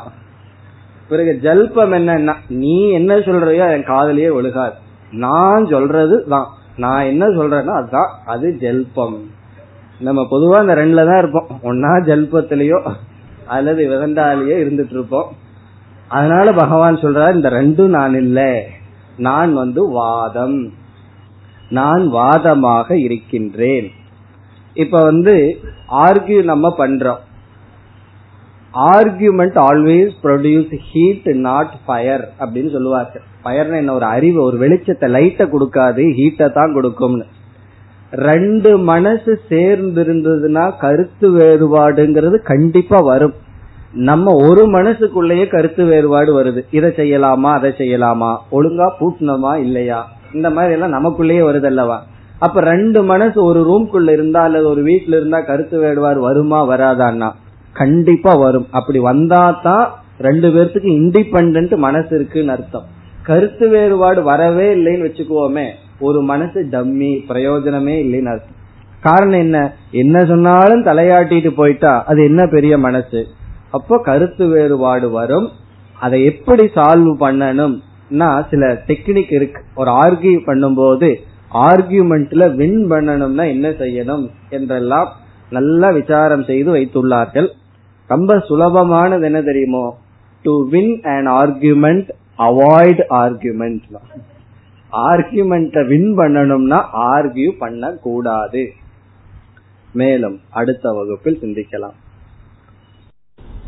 பிறகு ஜல்பம் என்னன்னா நீ என்ன சொல்றியோ என் காதலியே ஒழுகாது. நான் சொல்றது தான் நான் என்ன சொல்றேன்னா அதுதான். அது ஜல்பம். நம்ம பொதுவா இந்த ரெண்டுல தான் இருப்போம். ஒன்னா ஜல்பத்திலயோ அல்லது விதண்டாலேயோ இருந்துட்டு இருப்போம். அதனால பகவான் சொல்றாரு இந்த ரெண்டும் நான் இல்ல. நான் வந்து வாதம். நான் வாதமாக இருக்கின்றேன். இப்ப வந்து ஆர்கியூ நம்ம பண்றோம். Argument always produce heat not fire அப்படின்னு சொல்லுவாங்க. ஃபயர்னு என்ன? ஒரு அறிவு ஒரு வெளிச்சத்தை லைட்டை கொடுக்காது ஹீட்டை தான் கொடுக்கும்னு. ரெண்டு மனசு சேர்ந்து இருந்ததுன்னா கருத்து வேறுபாடுங்கிறது கண்டிப்பா வரும். நம்ம ஒரு மனசுக்குள்ளேயே கருத்து வேறுபாடு வருது. இதை செய்யலாமா அதை செய்யலாமா? ஒழுங்கா பூட்டணுமா இல்லையா? இந்த மாதிரி எல்லாம் நமக்குள்ளேயே வருது அல்லவா? அப்ப ரெண்டு மனசு ஒரு ரூம்குள்ள இருந்தா அல்லது ஒரு வீட்டுல இருந்தா கருத்து வேறுபாடு வருமா வராதான்னா? கண்டிப்பா வரும். அப்படி வந்தா தான் ரெண்டு பேர்த்துக்கு இண்டிபெண்ட் மனசு இருக்குன்னு அர்த்தம். கருத்து வேறுபாடு வரவே இல்லைன்னு வச்சுக்குவோமே ஒரு மனசு டம்மி பிரயோஜனமே இல்லைன்னு அர்த்தம். காரணம் என்ன? என்ன சொன்னாலும் தலையாட்டிட்டு போயிட்டா அது என்ன பெரிய மனசு? அப்போ கருத்து வேறுபாடு வரும். அதை எப்படி சால்வ் பண்ணணும்னா சில டெக்னிக் இருக்கு. ஒரு ஆர்கியூ பண்ணும்போது ஆர்கியூமெண்ட்ல வின் பண்ணணும்னா என்ன செய்யணும் என்றெல்லாம் நல்லா விசாரம் செய்து வைத்துள்ளார்கள். ரொம்ப சுலபமானது என்ன தெரியுமோ? To win and argument avoid argument argument win பண்ணணும்னா ஆர்கியூ பண்ண கூடாது மேலும் அடுத்த வகுப்பில் சிந்திக்கலாம்.